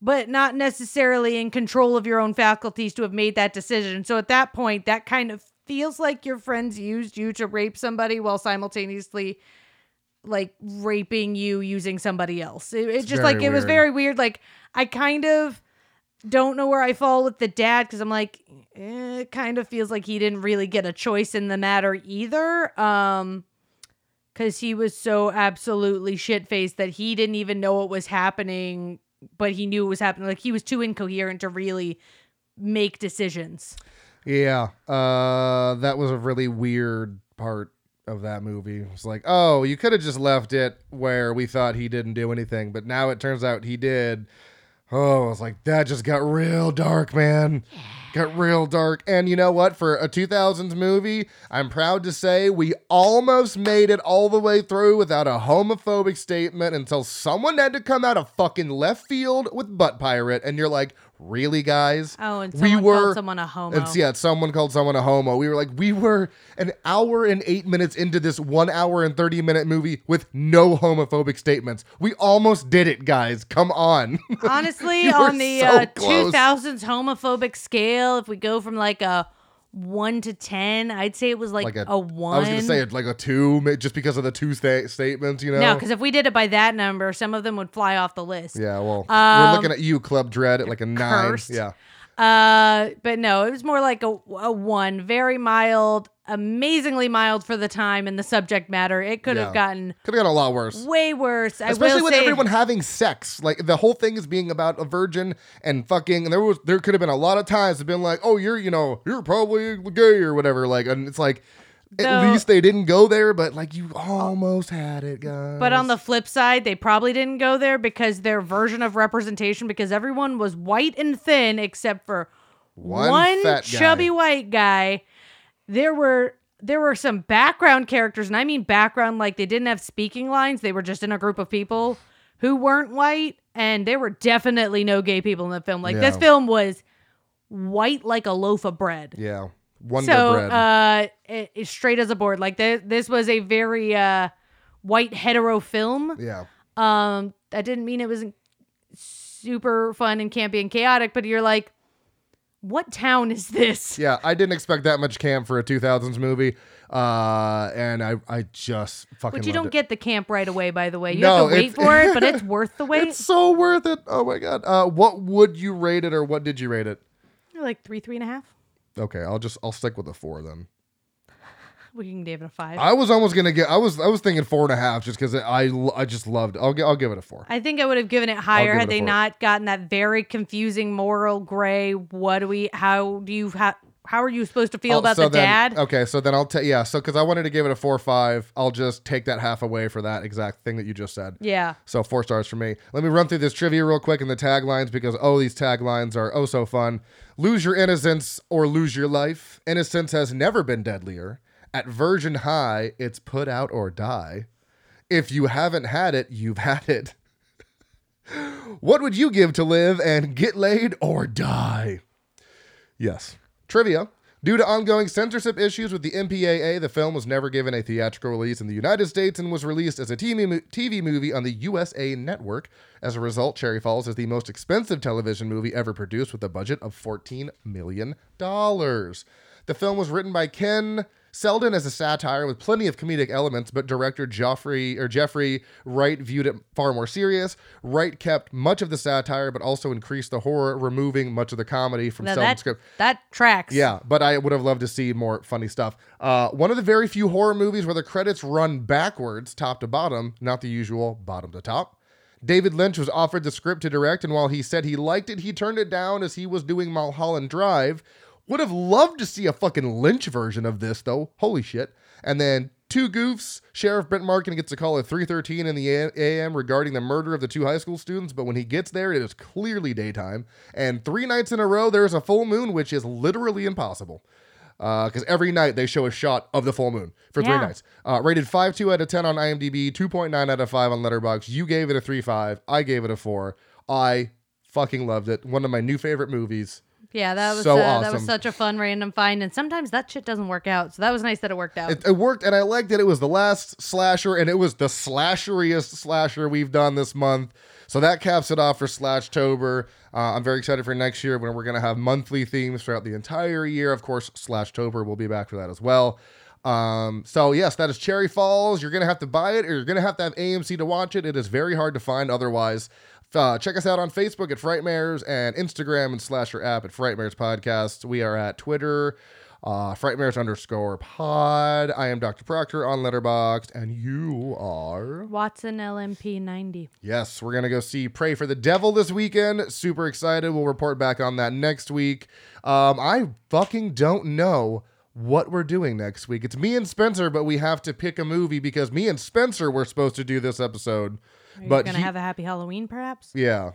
but not necessarily in control of your own faculties to have made that decision. So at that point, that kind of feels like your friends used you to rape somebody while simultaneously like raping you using somebody else. It, it's just like it was very weird. Like I kind of don't know where I fall with the dad because I'm like, eh, it kind of feels like he didn't really get a choice in the matter either. Um, because he was so absolutely shit faced that he didn't even know what was happening, but he knew it was happening. Like he was too incoherent to really make decisions. Yeah, uh, that was a really weird part of that movie. It's like, oh, you could have just left it where we thought he didn't do anything, but now it turns out he did. Oh, I was like, that just got real dark, man. Got real dark. And you know what? For a 2000s movie, I'm proud to say we almost made it all the way through without a homophobic statement until someone had to come out of fucking left field with Butt Pirate. And you're like, really, guys? Oh, and We were- called someone a homo. It's yeah, someone called someone a homo. We were like, we were an hour and eight minutes into this one hour and 30 minute movie with no homophobic statements. We almost did it, guys. Come on. [LAUGHS] Honestly, on the so uh, 2000s homophobic scale, if we go from like a one to 10, I'd say it was like, like a, a, one. I was gonna say it like a two, just because of the two sta- statements, you know. No, because if we did it by that number, some of them would fly off the list. yeah, well, we're Um, looking at you, Club Dread, at like a nine. cursed. Yeah, Uh, but no, it was more like a, a one, very mild, amazingly mild for the time and the subject matter. It could Yeah. have gotten could have got a lot worse. way worse. I Especially with say, everyone having sex, like the whole thing is being about a virgin and fucking. And there was there could have been a lot of times have been like, oh, you're you know you're probably gay or whatever. Like, and it's like at least they didn't go there, but like you almost had it, guys. But on the flip side, they probably didn't go there because their version of representation, because everyone was white and thin except for One one, fat guy. chubby white guy. There were there were some background characters, and I mean background like they didn't have speaking lines. They were just in a group of people who weren't white, and there were definitely no gay people in the film. Like this film was white like a loaf of bread. yeah, Wonder so Bread. uh it, it's straight as a board like this this was a very uh white hetero film yeah, um that didn't mean it wasn't super fun and campy and chaotic, but you're like, what town is this? [LAUGHS] Yeah, I didn't expect that much camp for a 2000s movie, uh, and I I just fucking. But you loved don't it. get the camp right away, by the way. You No, have to wait for it, but it's [LAUGHS] worth the wait. It's so worth it. Oh my god. Uh, what would you rate it, or what did you rate it? Like three, three and a half. Okay, I'll just I'll stick with a four then. We can give it a five. I was almost gonna get. I was I was thinking four and a half just because I I just loved. It. I'll I'll give it a four. I think I would have given it higher it had they not gotten that very confusing moral gray. What do we? How do you? How, how are you supposed to feel Oh, about so the then- dad? Okay, so then I'll tell. yeah. So because I wanted to give it a four or five, I'll just take that half away for that exact thing that you just said. Yeah. So four stars for me. Let me run through this trivia real quick and the taglines because oh, these taglines are oh so fun. Lose your innocence or lose your life. Innocence has never been deadlier. At Virgin High, it's put out or die. If you haven't had it, you've had it. [LAUGHS] what would you give to live and get laid or die? Yes. Trivia. Due to ongoing censorship issues with the MPAA, the film was never given a theatrical release in the United States and was released as a TV, movie on the USA Network. As a result, Cherry Falls is the most expensive television movie ever produced with a budget of $14 million. The film was written by Ken Selden as a satire with plenty of comedic elements, but director Joffrey or Jeffrey Wright viewed it far more serious. Wright kept much of the satire, but also increased the horror, removing much of the comedy from Now Selden's that script. that tracks. Yeah, but I would have loved to see more funny stuff. Uh, one of the very few horror movies where the credits run backwards, top to bottom, not the usual bottom to top. David Lynch was offered the script to direct, and while he said he liked it, he turned it down as he was doing Mulholland Drive. Would have loved to see a fucking Lynch version of this, though. Holy shit. And then two goofs. Sheriff Brent Marken gets a call at 3.13 in the AM regarding the murder of the two high school students, but when he gets there, it is clearly daytime. And three nights in a row, there is a full moon, which is literally impossible. Because every night they show a shot of the full moon for three Yeah. nights. Uh, rated 5.2 out of 10 on IMDb, 2.9 out of 5 on Letterboxd. You gave it a 3.5. I gave it a 4. I fucking loved it. One of my new favorite movies. Yeah, that was So uh, that was such a fun random find, and sometimes that shit doesn't work out. So that was nice that it worked out. It, it worked, and I liked that it was the last slasher, and it was the slasheriest slasher we've done this month. So that caps it off for Slashtober. Uh, I'm very excited for next year when we're going to have monthly themes throughout the entire year. Of course, Slashtober will be back for that as well. Um, so yes, that is Cherry Falls. You're gonna have to buy it, or you're gonna have to have AMC to watch it. It is very hard to find otherwise. Uh, check us out on Facebook at Frightmares and Instagram and Slasher app at Frightmares Podcast. We are at Twitter, uh, Frightmares underscore pod. I am Dr. Proctor on Letterboxd, and you are. Watson LMP ninety. Yes, we're gonna go see Prey for the Devil this weekend. Super excited. We'll report back on that next week. Um, I fucking don't know what we're doing next week. It's me and Spencer, but we have to pick a movie because me and Spencer were supposed to do this episode. Are you but gonna he- have a happy Halloween, perhaps? yeah,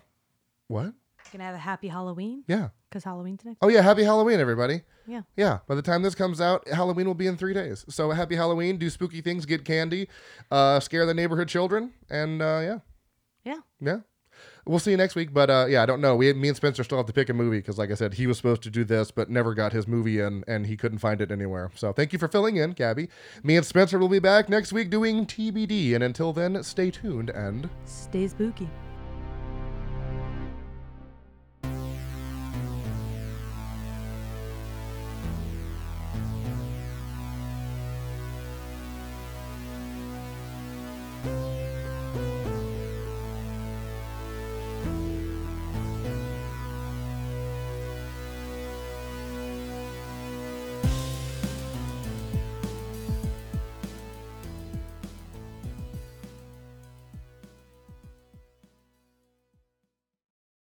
what? Gonna have a happy Halloween Yeah. because Halloween's next. Oh yeah, happy Halloween, everybody. Yeah. Yeah. By the time this comes out, Halloween will be in three days. So happy Halloween. Do spooky things. Get candy. Uh, scare the neighborhood children. And uh, yeah. Yeah. Yeah. We'll see you next week, but uh, yeah, I don't know. We, me and Spencer still have to pick a movie because, like I said, he was supposed to do this, but never got his movie in, and he couldn't find it anywhere. So thank you for filling in, Gabby. Me and Spencer will be back next week doing TBD, and until then, stay tuned and Stay spooky.